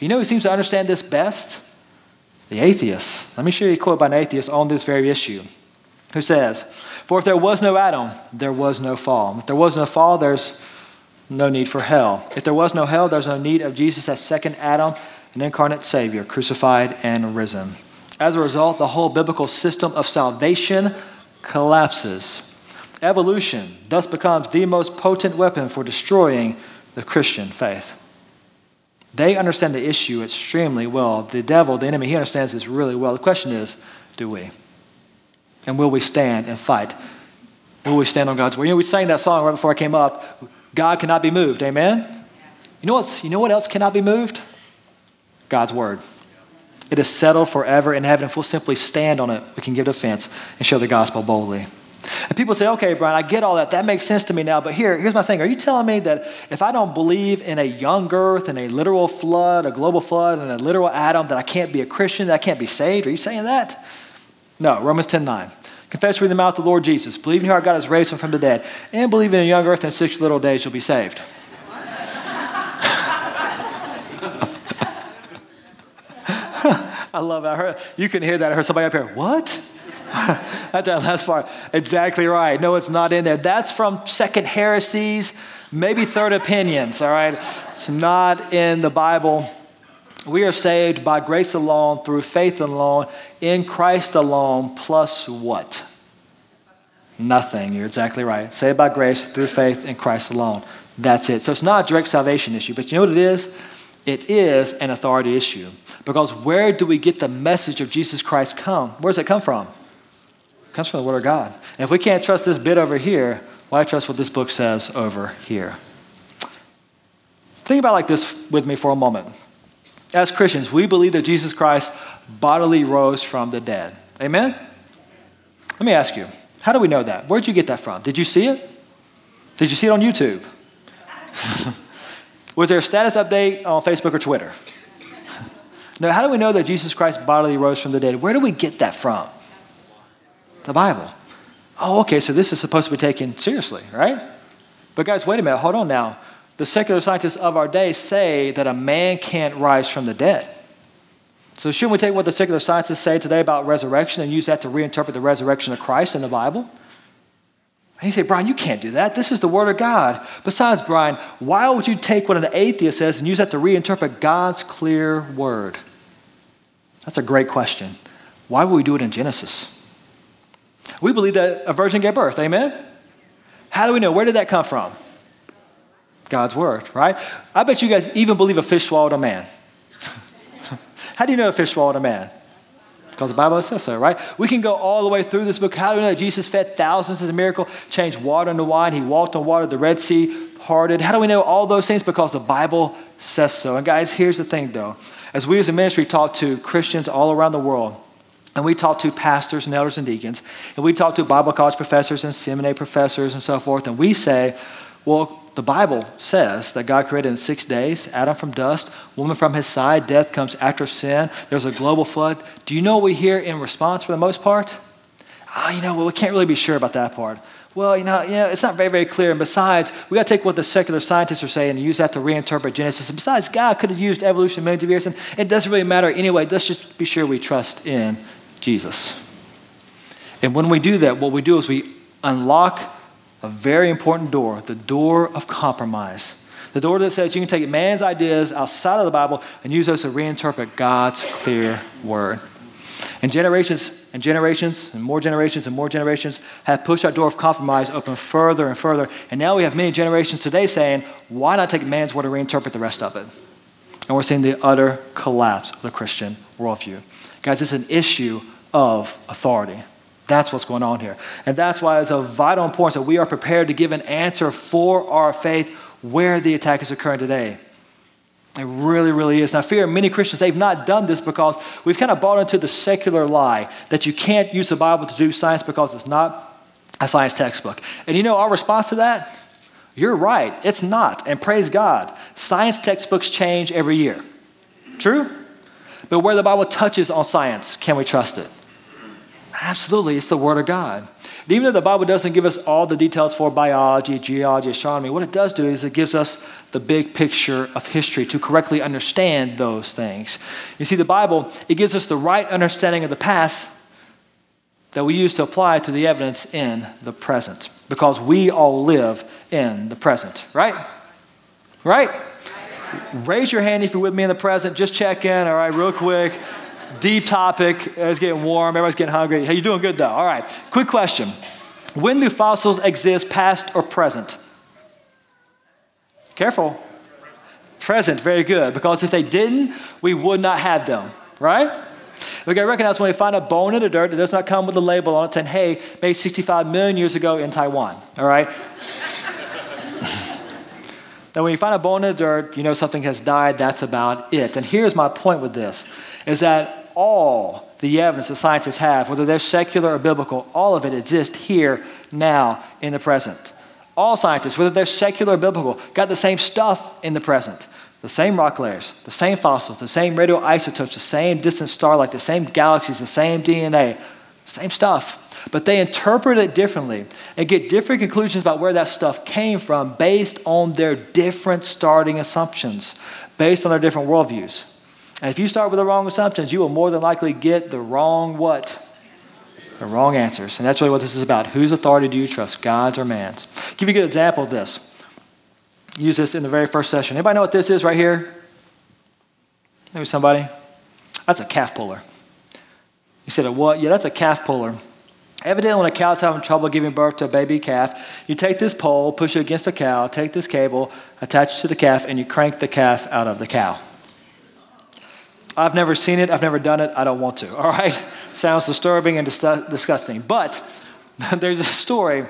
You know who seems to understand this best? The atheist. Let me show you a quote by an atheist on this very issue, who says, For if there was no Adam, there was no fall. If there was no fall, there's no need for hell. If there was no hell, there's no need of Jesus as second Adam, an incarnate Savior, crucified and risen. As a result, the whole biblical system of salvation collapses. Evolution thus becomes the most potent weapon for destroying the Christian faith. They understand the issue extremely well. The devil, the enemy, he understands this really well. The question is do we? And will we stand and fight? Will we stand on God's word? You know, we sang that song right before I came up God cannot be moved. Amen? You know, what's, you know what else cannot be moved? God's word. It is settled forever in heaven. If we'll simply stand on it, we can give defense and share the gospel boldly. And people say, okay, Brian, I get all that. That makes sense to me now. But here, here's my thing. Are you telling me that if I don't believe in a young earth and a literal flood, a global flood, and a literal Adam, that I can't be a Christian, that I can't be saved? Are you saying that? No, Romans 10 9. Confess with the mouth of the Lord Jesus. Believe in your heart God has raised him from the dead. And believe in a young earth and six little days you'll be saved. I love that. I heard, you can hear that. I heard somebody up here. What? At that last part. Exactly right. No, it's not in there. That's from second heresies, maybe third opinions, all right? It's not in the Bible. We are saved by grace alone, through faith alone, in Christ alone, plus what? Nothing. You're exactly right. Saved by grace, through faith in Christ alone. That's it. So it's not a direct salvation issue, but you know what it is? It is an authority issue. Because where do we get the message of Jesus Christ come? Where does it come from? It comes from the Word of God. And if we can't trust this bit over here, why trust what this book says over here? Think about like this with me for a moment. As Christians, we believe that Jesus Christ bodily rose from the dead. Amen? Let me ask you, how do we know that? Where'd you get that from? Did you see it? Did you see it on YouTube? Was there a status update on Facebook or Twitter? now, how do we know that Jesus Christ bodily rose from the dead? Where do we get that from? The Bible. Oh, okay, so this is supposed to be taken seriously, right? But, guys, wait a minute, hold on now. The secular scientists of our day say that a man can't rise from the dead. So, shouldn't we take what the secular scientists say today about resurrection and use that to reinterpret the resurrection of Christ in the Bible? And you say, Brian, you can't do that. This is the Word of God. Besides, Brian, why would you take what an atheist says and use that to reinterpret God's clear Word? That's a great question. Why would we do it in Genesis? We believe that a virgin gave birth. Amen? How do we know? Where did that come from? God's Word, right? I bet you guys even believe a fish swallowed a man. How do you know a fish swallowed a man? Because the Bible says so, right? We can go all the way through this book. How do we know that Jesus fed thousands as a miracle, changed water into wine, he walked on water, the Red Sea parted? How do we know all those things? Because the Bible says so. And guys, here's the thing though. As we as a ministry talk to Christians all around the world, and we talk to pastors and elders and deacons, and we talk to Bible college professors and seminary professors and so forth, and we say, well, the Bible says that God created in six days Adam from dust, woman from his side, death comes after sin, there's a global flood. Do you know what we hear in response for the most part? Ah, oh, you know, well, we can't really be sure about that part. Well, you know, yeah, it's not very, very clear. And besides, we got to take what the secular scientists are saying and use that to reinterpret Genesis. And besides, God could have used evolution millions of years, and it doesn't really matter anyway. Let's just be sure we trust in Jesus. And when we do that, what we do is we unlock a very important door the door of compromise. The door that says you can take man's ideas outside of the Bible and use those to reinterpret God's clear word. And generations and generations and more generations and more generations have pushed that door of compromise open further and further. And now we have many generations today saying, why not take man's word and reinterpret the rest of it? And we're seeing the utter collapse of the Christian worldview. Guys, it's an issue of authority. That's what's going on here. And that's why it's of vital importance that we are prepared to give an answer for our faith where the attack is occurring today. It really, really is. Now, I fear many Christians, they've not done this because we've kind of bought into the secular lie that you can't use the Bible to do science because it's not a science textbook. And you know our response to that? You're right, it's not. And praise God. Science textbooks change every year. True? But where the Bible touches on science, can we trust it? Absolutely, it's the Word of God. And even though the Bible doesn't give us all the details for biology, geology, astronomy, what it does do is it gives us the big picture of history to correctly understand those things. You see, the Bible, it gives us the right understanding of the past that we use to apply to the evidence in the present because we all live in the present, right? Right? Raise your hand if you're with me in the present. Just check in, all right, real quick. Deep topic. It's getting warm. Everybody's getting hungry. Hey, you're doing good though. All right. Quick question. When do fossils exist, past or present? Careful. Present, very good. Because if they didn't, we would not have them, right? We got to recognize when we find a bone in the dirt, it does not come with a label on it saying, hey, made 65 million years ago in Taiwan, all right? then when you find a bone in the dirt, you know something has died, that's about it. And here's my point with this, is that all the evidence that scientists have, whether they're secular or biblical, all of it exists here, now, in the present. All scientists, whether they're secular or biblical, got the same stuff in the present. The same rock layers, the same fossils, the same radioisotopes, the same distant starlight, the same galaxies, the same DNA, same stuff. But they interpret it differently and get different conclusions about where that stuff came from based on their different starting assumptions, based on their different worldviews. And if you start with the wrong assumptions, you will more than likely get the wrong what? The wrong answers. And that's really what this is about. Whose authority do you trust, God's or man's? I'll give you a good example of this. Use this in the very first session. Anybody know what this is right here? Maybe somebody? That's a calf puller. You said, a what? Yeah, that's a calf puller. Evidently, when a cow's having trouble giving birth to a baby calf, you take this pole, push it against the cow, take this cable, attach it to the calf, and you crank the calf out of the cow. I've never seen it, I've never done it, I don't want to, all right? Sounds disturbing and dis- disgusting. But there's a story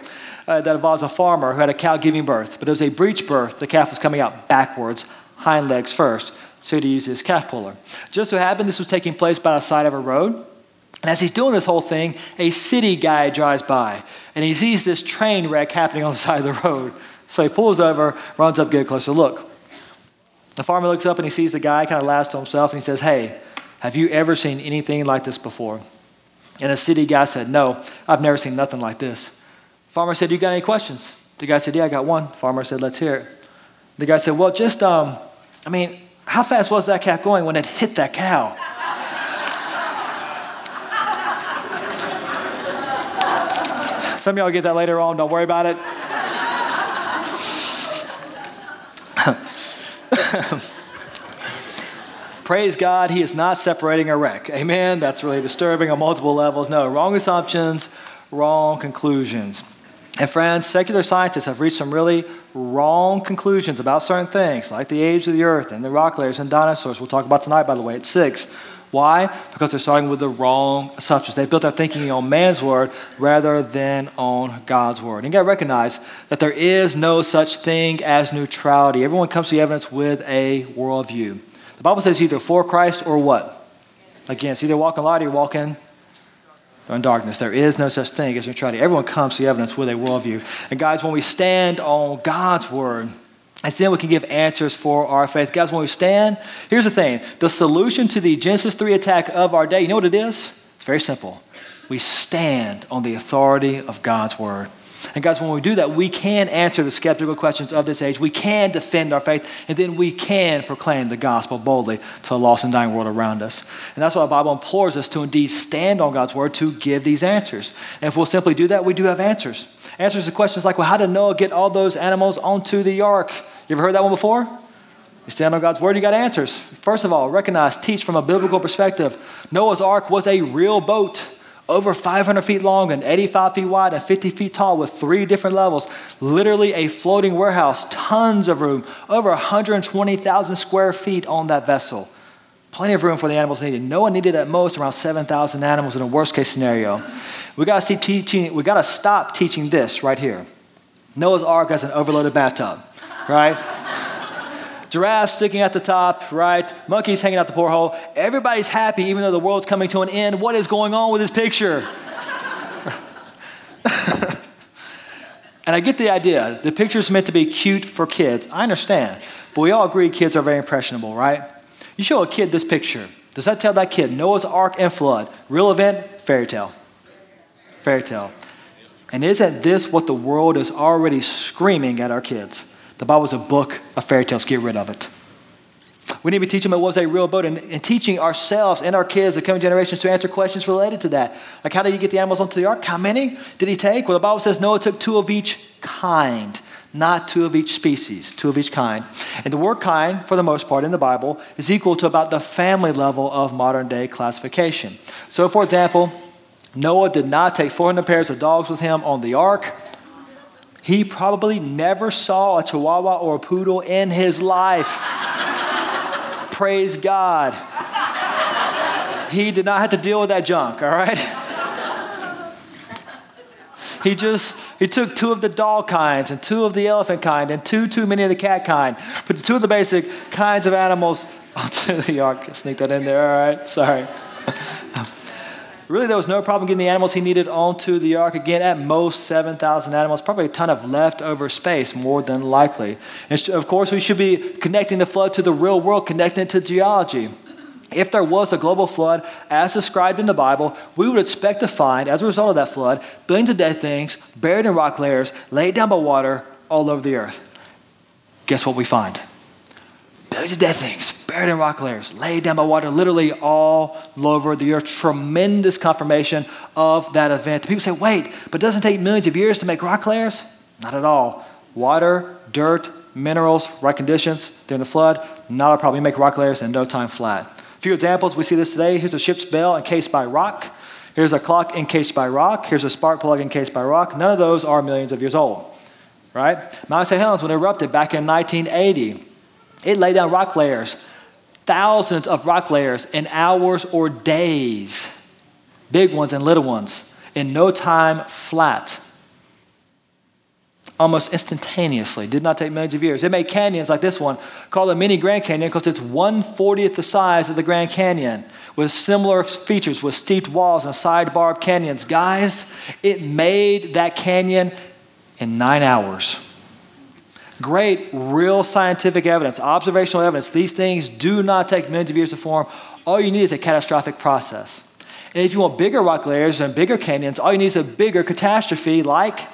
uh, that involves a farmer who had a cow giving birth, but it was a breech birth. The calf was coming out backwards, hind legs first, so he used his calf puller. Just so happened this was taking place by the side of a road. And as he's doing this whole thing, a city guy drives by and he sees this train wreck happening on the side of the road. So he pulls over, runs up, get a closer look. The farmer looks up and he sees the guy, kind of laughs to himself, and he says, Hey, have you ever seen anything like this before? And the city guy said, No, I've never seen nothing like this. Farmer said, You got any questions? The guy said, Yeah, I got one. Farmer said, Let's hear it. The guy said, Well, just, um, I mean, how fast was that calf going when it hit that cow? Some of y'all get that later on, don't worry about it. Praise God, He is not separating a wreck. Amen. That's really disturbing on multiple levels. No, wrong assumptions, wrong conclusions. And friends, secular scientists have reached some really wrong conclusions about certain things, like the age of the earth and the rock layers and dinosaurs. We'll talk about tonight, by the way, at 6. Why? Because they're starting with the wrong assumptions. They built their thinking on man's word rather than on God's word. And you gotta recognize that there is no such thing as neutrality. Everyone comes to the evidence with a worldview. The Bible says either for Christ or what? Against. Either walk in light or walk in in darkness. There is no such thing as neutrality. Everyone comes to the evidence with a worldview. And guys, when we stand on God's word, and then we can give answers for our faith. Guys, when we stand, here's the thing the solution to the Genesis 3 attack of our day, you know what it is? It's very simple. We stand on the authority of God's word. And guys, when we do that, we can answer the skeptical questions of this age. We can defend our faith, and then we can proclaim the gospel boldly to a lost and dying world around us. And that's why the Bible implores us to indeed stand on God's word to give these answers. And if we'll simply do that, we do have answers. Answers to questions like, well, how did Noah get all those animals onto the ark? You ever heard that one before? You stand on God's word, you got answers. First of all, recognize, teach from a biblical perspective. Noah's ark was a real boat, over 500 feet long and 85 feet wide and 50 feet tall with three different levels. Literally a floating warehouse, tons of room, over 120,000 square feet on that vessel. Plenty of room for the animals needed. Noah needed at most around 7,000 animals in a worst case scenario. We got to see teaching. We got to stop teaching this right here. Noah's Ark has an overloaded bathtub, right? Giraffes sticking at the top, right? Monkeys hanging out the porthole. Everybody's happy, even though the world's coming to an end. What is going on with this picture? and I get the idea. The picture's meant to be cute for kids. I understand. But we all agree kids are very impressionable, right? You show a kid this picture. Does that tell that kid Noah's Ark and flood? Real event? Fairy tale. Fairy tale. And isn't this what the world is already screaming at our kids? The Bible's a book of fairy tales. Get rid of it. We need to teach them it was a real boat and, and, teaching ourselves and our kids, the coming generations, to answer questions related to that. Like, how did you get the animals onto the ark? How many did he take? Well, the Bible says Noah took two of each kind, not two of each species, two of each kind. And the word kind, for the most part in the Bible, is equal to about the family level of modern day classification. So, for example, Noah did not take 400 pairs of dogs with him on the ark. He probably never saw a chihuahua or a poodle in his life. Praise God. He did not have to deal with that junk, all right? He just he took two of the dog kinds and two of the elephant kind and two too many of the cat kind. Put two of the basic kinds of animals onto the ark. Sneak that in there, all right? Sorry. Really, there was no problem getting the animals he needed onto the ark. Again, at most 7,000 animals, probably a ton of leftover space, more than likely. And of course, we should be connecting the flood to the real world, connecting it to geology. If there was a global flood as described in the Bible, we would expect to find, as a result of that flood, billions of dead things buried in rock layers, laid down by water all over the earth. Guess what we find? Billions of dead things buried in rock layers, laid down by water, literally all over the earth. Tremendous confirmation of that event. People say, wait, but doesn't it take millions of years to make rock layers? Not at all. Water, dirt, minerals, right conditions during the flood, not a problem. You make rock layers in no time flat. Few examples, we see this today. Here's a ship's bell encased by rock. Here's a clock encased by rock. Here's a spark plug encased by rock. None of those are millions of years old, right? Mount St. Helens, when it erupted back in 1980, it laid down rock layers, thousands of rock layers in hours or days, big ones and little ones, in no time flat. Almost instantaneously, did not take millions of years. It made canyons like this one, called the Mini Grand Canyon, because it's 140th the size of the Grand Canyon with similar features with steeped walls and side barbed canyons. Guys, it made that canyon in nine hours. Great, real scientific evidence, observational evidence. These things do not take millions of years to form. All you need is a catastrophic process. And if you want bigger rock layers and bigger canyons, all you need is a bigger catastrophe like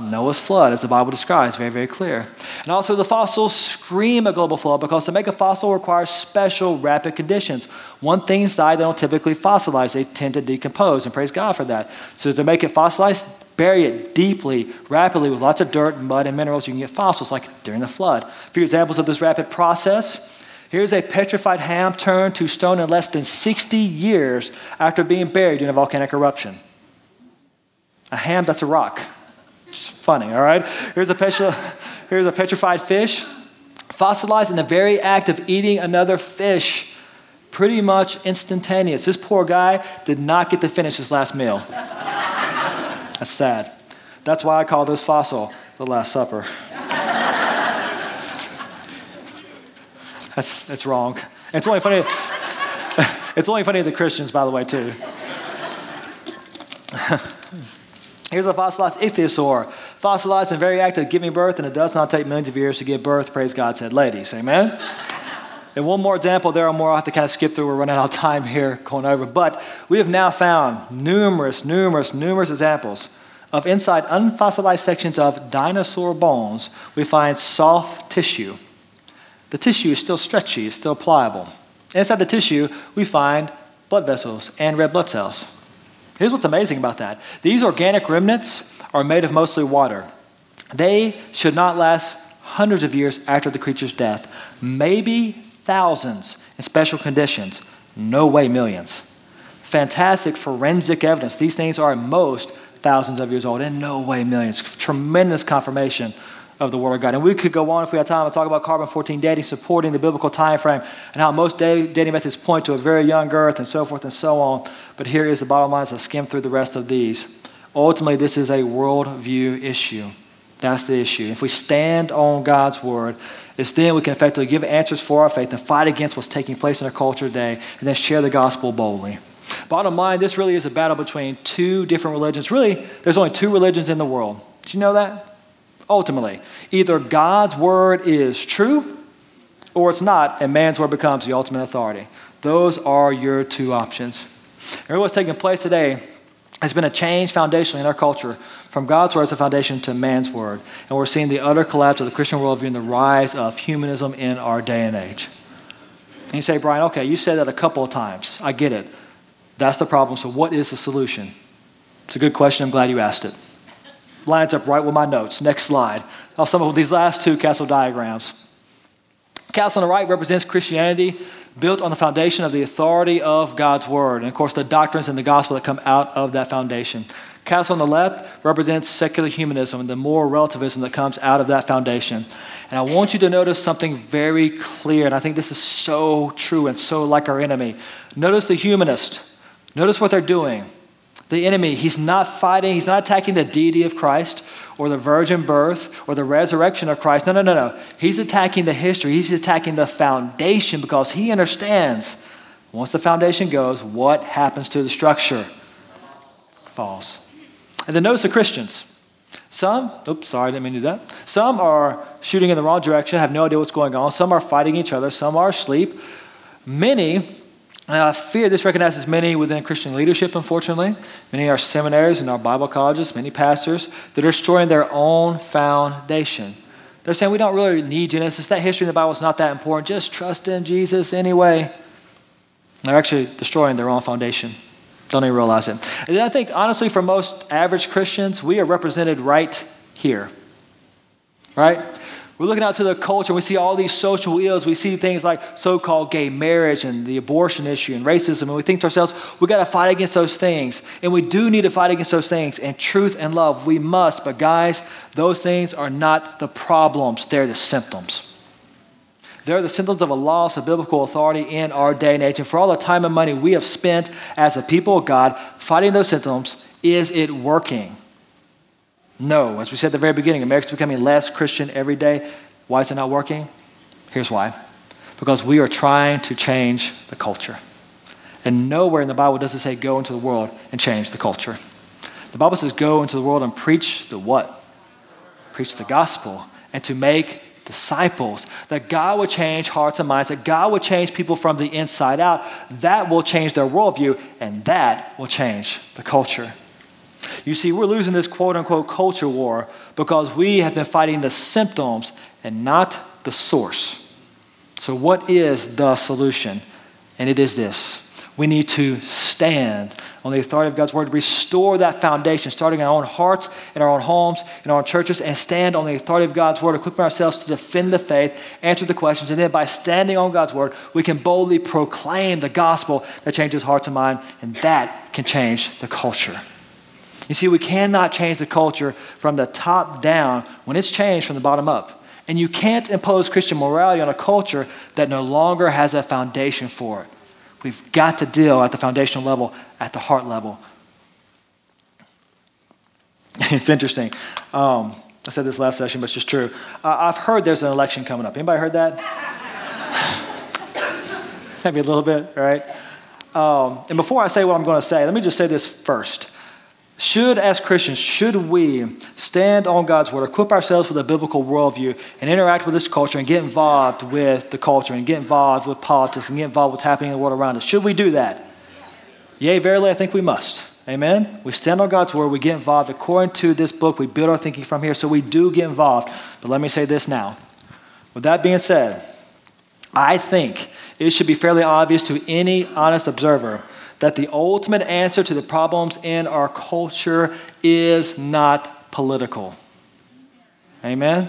Noah's flood, as the Bible describes, very, very clear. And also, the fossils scream a global flood because to make a fossil requires special rapid conditions. One thing inside, they don't typically fossilize, they tend to decompose, and praise God for that. So, to make it fossilized, bury it deeply, rapidly, with lots of dirt, mud, and minerals, you can get fossils, like during the flood. A few examples of this rapid process. Here's a petrified ham turned to stone in less than 60 years after being buried in a volcanic eruption. A ham that's a rock. It's funny, all right? Here's a, petri- here's a petrified fish, fossilized in the very act of eating another fish, pretty much instantaneous. This poor guy did not get to finish his last meal. That's sad. That's why I call this fossil the Last Supper. That's, that's wrong. It's only funny. it's only funny to the Christians, by the way, too. Here's a fossilized ichthyosaur, fossilized and very active, giving birth, and it does not take millions of years to give birth. Praise God, said ladies. Amen. and one more example. There are more. I have to kind of skip through. We're running out of time here going over. But we have now found numerous, numerous, numerous examples of inside unfossilized sections of dinosaur bones. We find soft tissue. The tissue is still stretchy. It's still pliable. Inside the tissue, we find blood vessels and red blood cells. Here's what's amazing about that these organic remnants are made of mostly water. They should not last hundreds of years after the creature's death, maybe thousands in special conditions, no way millions. Fantastic forensic evidence. These things are at most thousands of years old, and no way millions. Tremendous confirmation of the Word of God. And we could go on if we had time to talk about carbon 14 dating, supporting the biblical time frame, and how most dating methods point to a very young earth, and so forth and so on. But here is the bottom line as I skim through the rest of these. Ultimately, this is a worldview issue. That's the issue. If we stand on God's Word, it's then we can effectively give answers for our faith and fight against what's taking place in our culture today, and then share the gospel boldly. Bottom line, this really is a battle between two different religions. Really, there's only two religions in the world. Did you know that? Ultimately. Either God's word is true or it's not, and man's word becomes the ultimate authority. Those are your two options. And what's taking place today has been a change foundationally in our culture from God's word as a foundation to man's word. And we're seeing the utter collapse of the Christian worldview and the rise of humanism in our day and age. And you say, Brian, okay, you said that a couple of times. I get it. That's the problem. So, what is the solution? It's a good question. I'm glad you asked it lines up right with my notes. Next slide. I'll sum up with these last two castle diagrams. Castle on the right represents Christianity built on the foundation of the authority of God's word, and of course, the doctrines and the gospel that come out of that foundation. Castle on the left represents secular humanism and the moral relativism that comes out of that foundation. And I want you to notice something very clear, and I think this is so true and so like our enemy. Notice the humanist. Notice what they're doing the enemy. He's not fighting, he's not attacking the deity of Christ or the virgin birth or the resurrection of Christ. No, no, no, no. He's attacking the history, he's attacking the foundation because he understands once the foundation goes, what happens to the structure? Falls. And then notice the Christians. Some, oops, sorry, I didn't mean to do that. Some are shooting in the wrong direction, have no idea what's going on. Some are fighting each other. Some are asleep. Many and I fear this recognizes many within Christian leadership, unfortunately. Many are seminaries and our Bible colleges, many pastors that are destroying their own foundation. They're saying we don't really need Genesis. That history in the Bible is not that important. Just trust in Jesus anyway. They're actually destroying their own foundation. Don't even realize it. And I think, honestly, for most average Christians, we are represented right here. Right? We're looking out to the culture. And we see all these social ills. We see things like so called gay marriage and the abortion issue and racism. And we think to ourselves, we got to fight against those things. And we do need to fight against those things. And truth and love, we must. But guys, those things are not the problems, they're the symptoms. They're the symptoms of a loss of biblical authority in our day and age. And for all the time and money we have spent as a people of God fighting those symptoms, is it working? No. As we said at the very beginning, America's becoming less Christian every day. Why is it not working? Here's why because we are trying to change the culture. And nowhere in the Bible does it say go into the world and change the culture. The Bible says go into the world and preach the what? Preach the gospel and to make disciples. That God would change hearts and minds, that God would change people from the inside out. That will change their worldview, and that will change the culture. You see, we're losing this quote unquote culture war because we have been fighting the symptoms and not the source. So, what is the solution? And it is this we need to stand on the authority of God's word, restore that foundation, starting in our own hearts, in our own homes, in our own churches, and stand on the authority of God's word, equipping ourselves to defend the faith, answer the questions, and then by standing on God's word, we can boldly proclaim the gospel that changes hearts and minds, and that can change the culture. You see, we cannot change the culture from the top down when it's changed from the bottom up. And you can't impose Christian morality on a culture that no longer has a foundation for it. We've got to deal at the foundational level, at the heart level. it's interesting. Um, I said this last session, but it's just true. Uh, I've heard there's an election coming up. Anybody heard that? Maybe a little bit, right? Um, and before I say what I'm going to say, let me just say this first. Should, as Christians, should we stand on God's word, equip ourselves with a biblical worldview, and interact with this culture and get involved with the culture and get involved with politics and get involved with what's happening in the world around us? Should we do that? Yea, verily, I think we must. Amen? We stand on God's word, we get involved. According to this book, we build our thinking from here, so we do get involved. But let me say this now. With that being said, I think it should be fairly obvious to any honest observer that the ultimate answer to the problems in our culture is not political. Amen?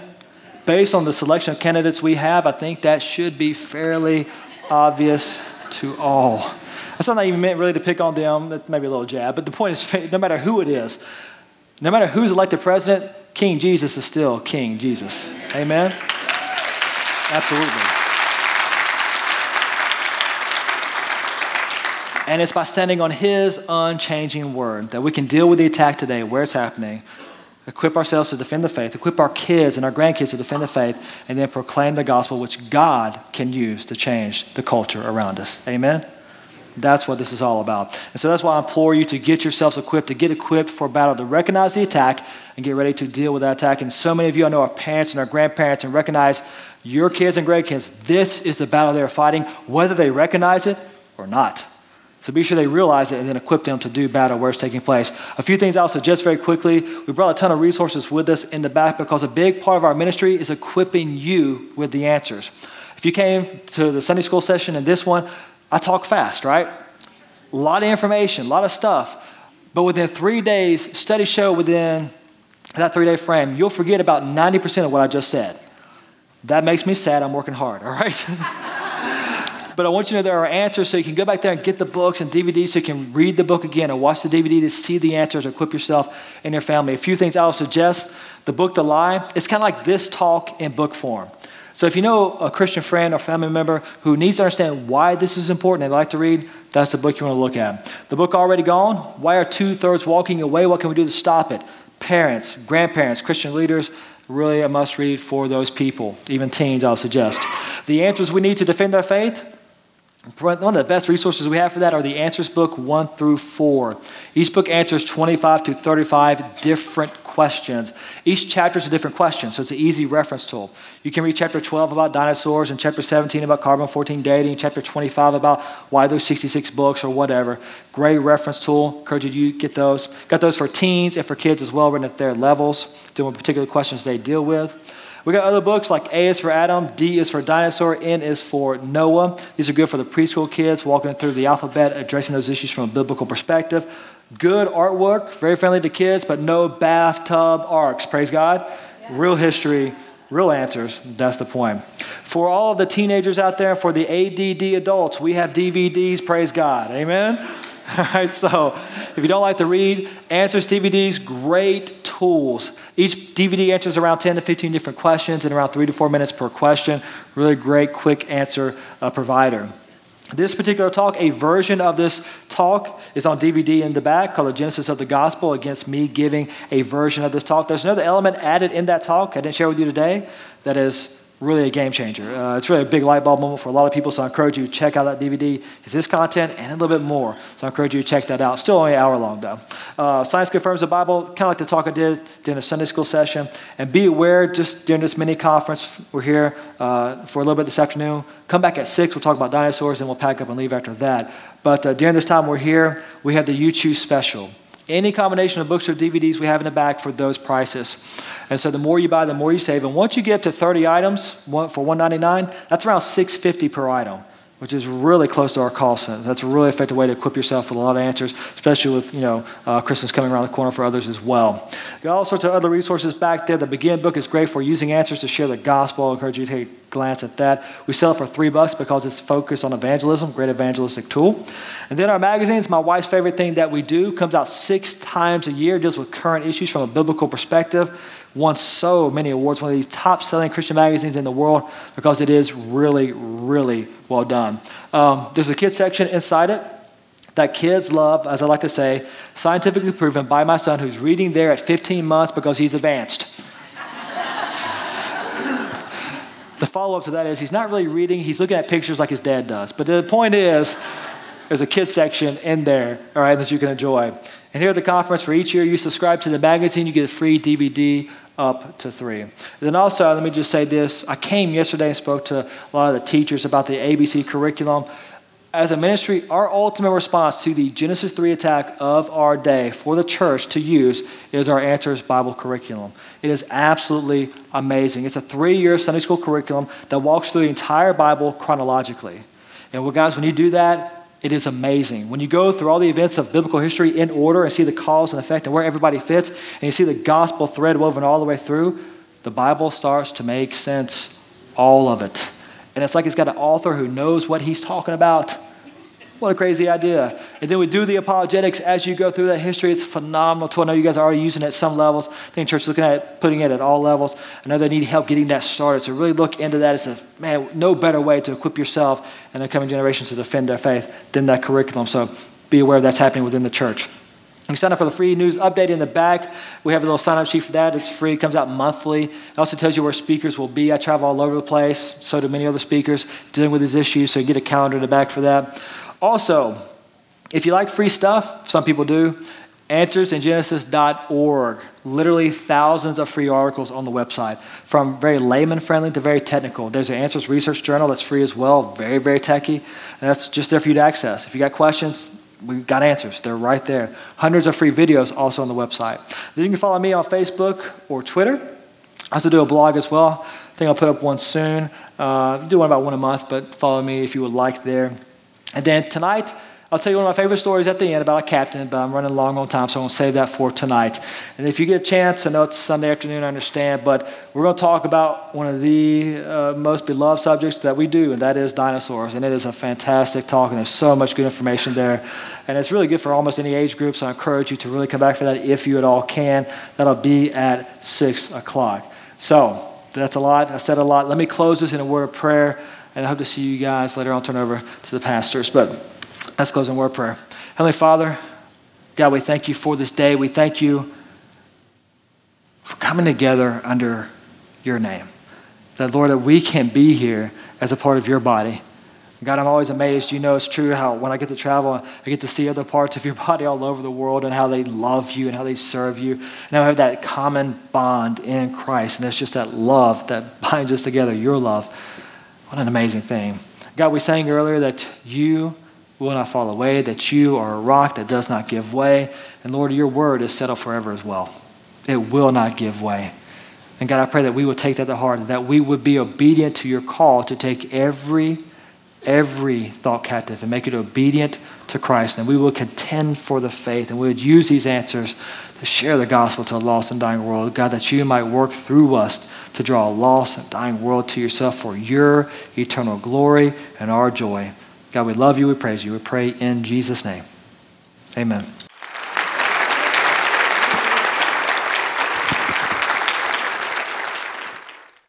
Based on the selection of candidates we have, I think that should be fairly obvious to all. That's not even meant really to pick on them, that may be a little jab, but the point is no matter who it is, no matter who's elected president, King Jesus is still King Jesus. Amen? Absolutely. And it's by standing on His unchanging word that we can deal with the attack today, where it's happening, equip ourselves to defend the faith, equip our kids and our grandkids to defend the faith, and then proclaim the gospel, which God can use to change the culture around us. Amen? That's what this is all about. And so that's why I implore you to get yourselves equipped, to get equipped for battle, to recognize the attack and get ready to deal with that attack. And so many of you I know are parents and our grandparents and recognize your kids and grandkids. This is the battle they're fighting, whether they recognize it or not. So be sure they realize it and then equip them to do battle where it's taking place. A few things I'll suggest very quickly. We brought a ton of resources with us in the back because a big part of our ministry is equipping you with the answers. If you came to the Sunday school session and this one, I talk fast, right? A lot of information, a lot of stuff. But within three days, studies show within that three day frame, you'll forget about 90% of what I just said. That makes me sad. I'm working hard, all right? but I want you to know there are answers so you can go back there and get the books and DVDs so you can read the book again and watch the DVD to see the answers, equip yourself and your family. A few things I will suggest the book, The Lie, it's kind of like this talk in book form. So if you know a Christian friend or family member who needs to understand why this is important, they like to read, that's the book you want to look at. The book Already Gone, Why Are Two Thirds Walking Away? What Can We Do to Stop It? Parents, grandparents, Christian leaders, really a must read for those people, even teens, I'll suggest. The answers we need to defend our faith, one of the best resources we have for that are the Answers book 1 through 4. Each book answers 25 to 35 different questions. Each chapter is a different question, so it's an easy reference tool. You can read chapter 12 about dinosaurs, and chapter 17 about carbon 14 dating, chapter 25 about why those 66 books or whatever. Great reference tool. Encourage you to get those. Got those for teens and for kids as well, written at their levels, doing particular questions they deal with. We got other books like A is for Adam, D is for dinosaur, N is for Noah. These are good for the preschool kids walking through the alphabet, addressing those issues from a biblical perspective. Good artwork, very friendly to kids, but no bathtub arks. Praise God. Real history, real answers. That's the point. For all of the teenagers out there, for the ADD adults, we have DVDs. Praise God. Amen. All right, so if you don't like to read, Answers DVDs, great tools. Each DVD answers around 10 to 15 different questions in around three to four minutes per question. Really great, quick answer uh, provider. This particular talk, a version of this talk, is on DVD in the back called The Genesis of the Gospel, against me giving a version of this talk. There's another element added in that talk I didn't share with you today that is really a game changer. Uh, it's really a big light bulb moment for a lot of people, so I encourage you to check out that DVD. It's this content and a little bit more, so I encourage you to check that out. Still only an hour long, though. Uh, Science Confirms the Bible, kind of like the talk I did during a Sunday school session. And be aware, just during this mini conference, we're here uh, for a little bit this afternoon. Come back at 6, we'll talk about dinosaurs, and we'll pack up and leave after that. But uh, during this time we're here, we have the You Choose Special. Any combination of books or DVDs we have in the back for those prices. And so the more you buy, the more you save. And once you get to 30 items for 199 that's around 650 per item which is really close to our cost. That's a really effective way to equip yourself with a lot of answers, especially with you know uh, Christmas coming around the corner for others as well. Got all sorts of other resources back there. The Begin book is great for using answers to share the gospel. I encourage you to take a glance at that. We sell it for three bucks because it's focused on evangelism, great evangelistic tool. And then our magazines, my wife's favorite thing that we do, comes out six times a year, deals with current issues from a biblical perspective won so many awards, one of these top selling Christian magazines in the world, because it is really, really well done. Um, there's a kids section inside it that kids love, as I like to say, scientifically proven by my son who's reading there at 15 months because he's advanced. the follow up to that is he's not really reading, he's looking at pictures like his dad does. But the point is, there's a kids section in there, all right, that you can enjoy. And here at the conference, for each year you subscribe to the magazine, you get a free DVD up to three. And then also, let me just say this I came yesterday and spoke to a lot of the teachers about the ABC curriculum. As a ministry, our ultimate response to the Genesis 3 attack of our day for the church to use is our Answers Bible curriculum. It is absolutely amazing. It's a three year Sunday school curriculum that walks through the entire Bible chronologically. And well, guys, when you do that, it is amazing. When you go through all the events of biblical history in order and see the cause and effect and where everybody fits, and you see the gospel thread woven all the way through, the Bible starts to make sense, all of it. And it's like it's got an author who knows what he's talking about. What a crazy idea. And then we do the apologetics as you go through that history. It's phenomenal tool. I know you guys are already using it at some levels. I think church is looking at it, putting it at all levels. I know they need help getting that started. So really look into that. It's a, man, no better way to equip yourself and the coming generations to defend their faith than that curriculum. So be aware that's happening within the church. You sign up for the free news update in the back. We have a little sign up sheet for that. It's free, it comes out monthly. It also tells you where speakers will be. I travel all over the place, so do many other speakers dealing with these issues, so you get a calendar in the back for that. Also, if you like free stuff, some people do, answersingenesis.org. Literally thousands of free articles on the website, from very layman friendly to very technical. There's an Answers Research Journal that's free as well, very, very techy, and that's just there for you to access. If you got questions, we've got answers. They're right there. Hundreds of free videos also on the website. Then you can follow me on Facebook or Twitter. I also do a blog as well. I think I'll put up one soon. Uh, do one about one a month, but follow me if you would like there. And then tonight, I'll tell you one of my favorite stories at the end about a captain, but I'm running long on time, so I'm going to save that for tonight. And if you get a chance, I know it's Sunday afternoon, I understand, but we're going to talk about one of the uh, most beloved subjects that we do, and that is dinosaurs. And it is a fantastic talk, and there's so much good information there. And it's really good for almost any age group, so I encourage you to really come back for that if you at all can. That'll be at 6 o'clock. So, that's a lot. I said a lot. Let me close this in a word of prayer. And I hope to see you guys later. I'll turn over to the pastors. But let's close in word prayer. Heavenly Father, God, we thank you for this day. We thank you for coming together under your name. That, Lord, that we can be here as a part of your body. God, I'm always amazed. You know, it's true how when I get to travel, I get to see other parts of your body all over the world and how they love you and how they serve you. And I have that common bond in Christ. And it's just that love that binds us together, your love. What an amazing thing. God, we sang earlier that you will not fall away, that you are a rock that does not give way. And Lord, your word is settled forever as well. It will not give way. And God, I pray that we will take that to heart, and that we would be obedient to your call to take every, every thought captive and make it obedient to Christ. And we will contend for the faith, and we would use these answers to share the gospel to a lost and dying world. God, that you might work through us to draw a lost and dying world to yourself for your eternal glory and our joy. God, we love you. We praise you. We pray in Jesus' name. Amen.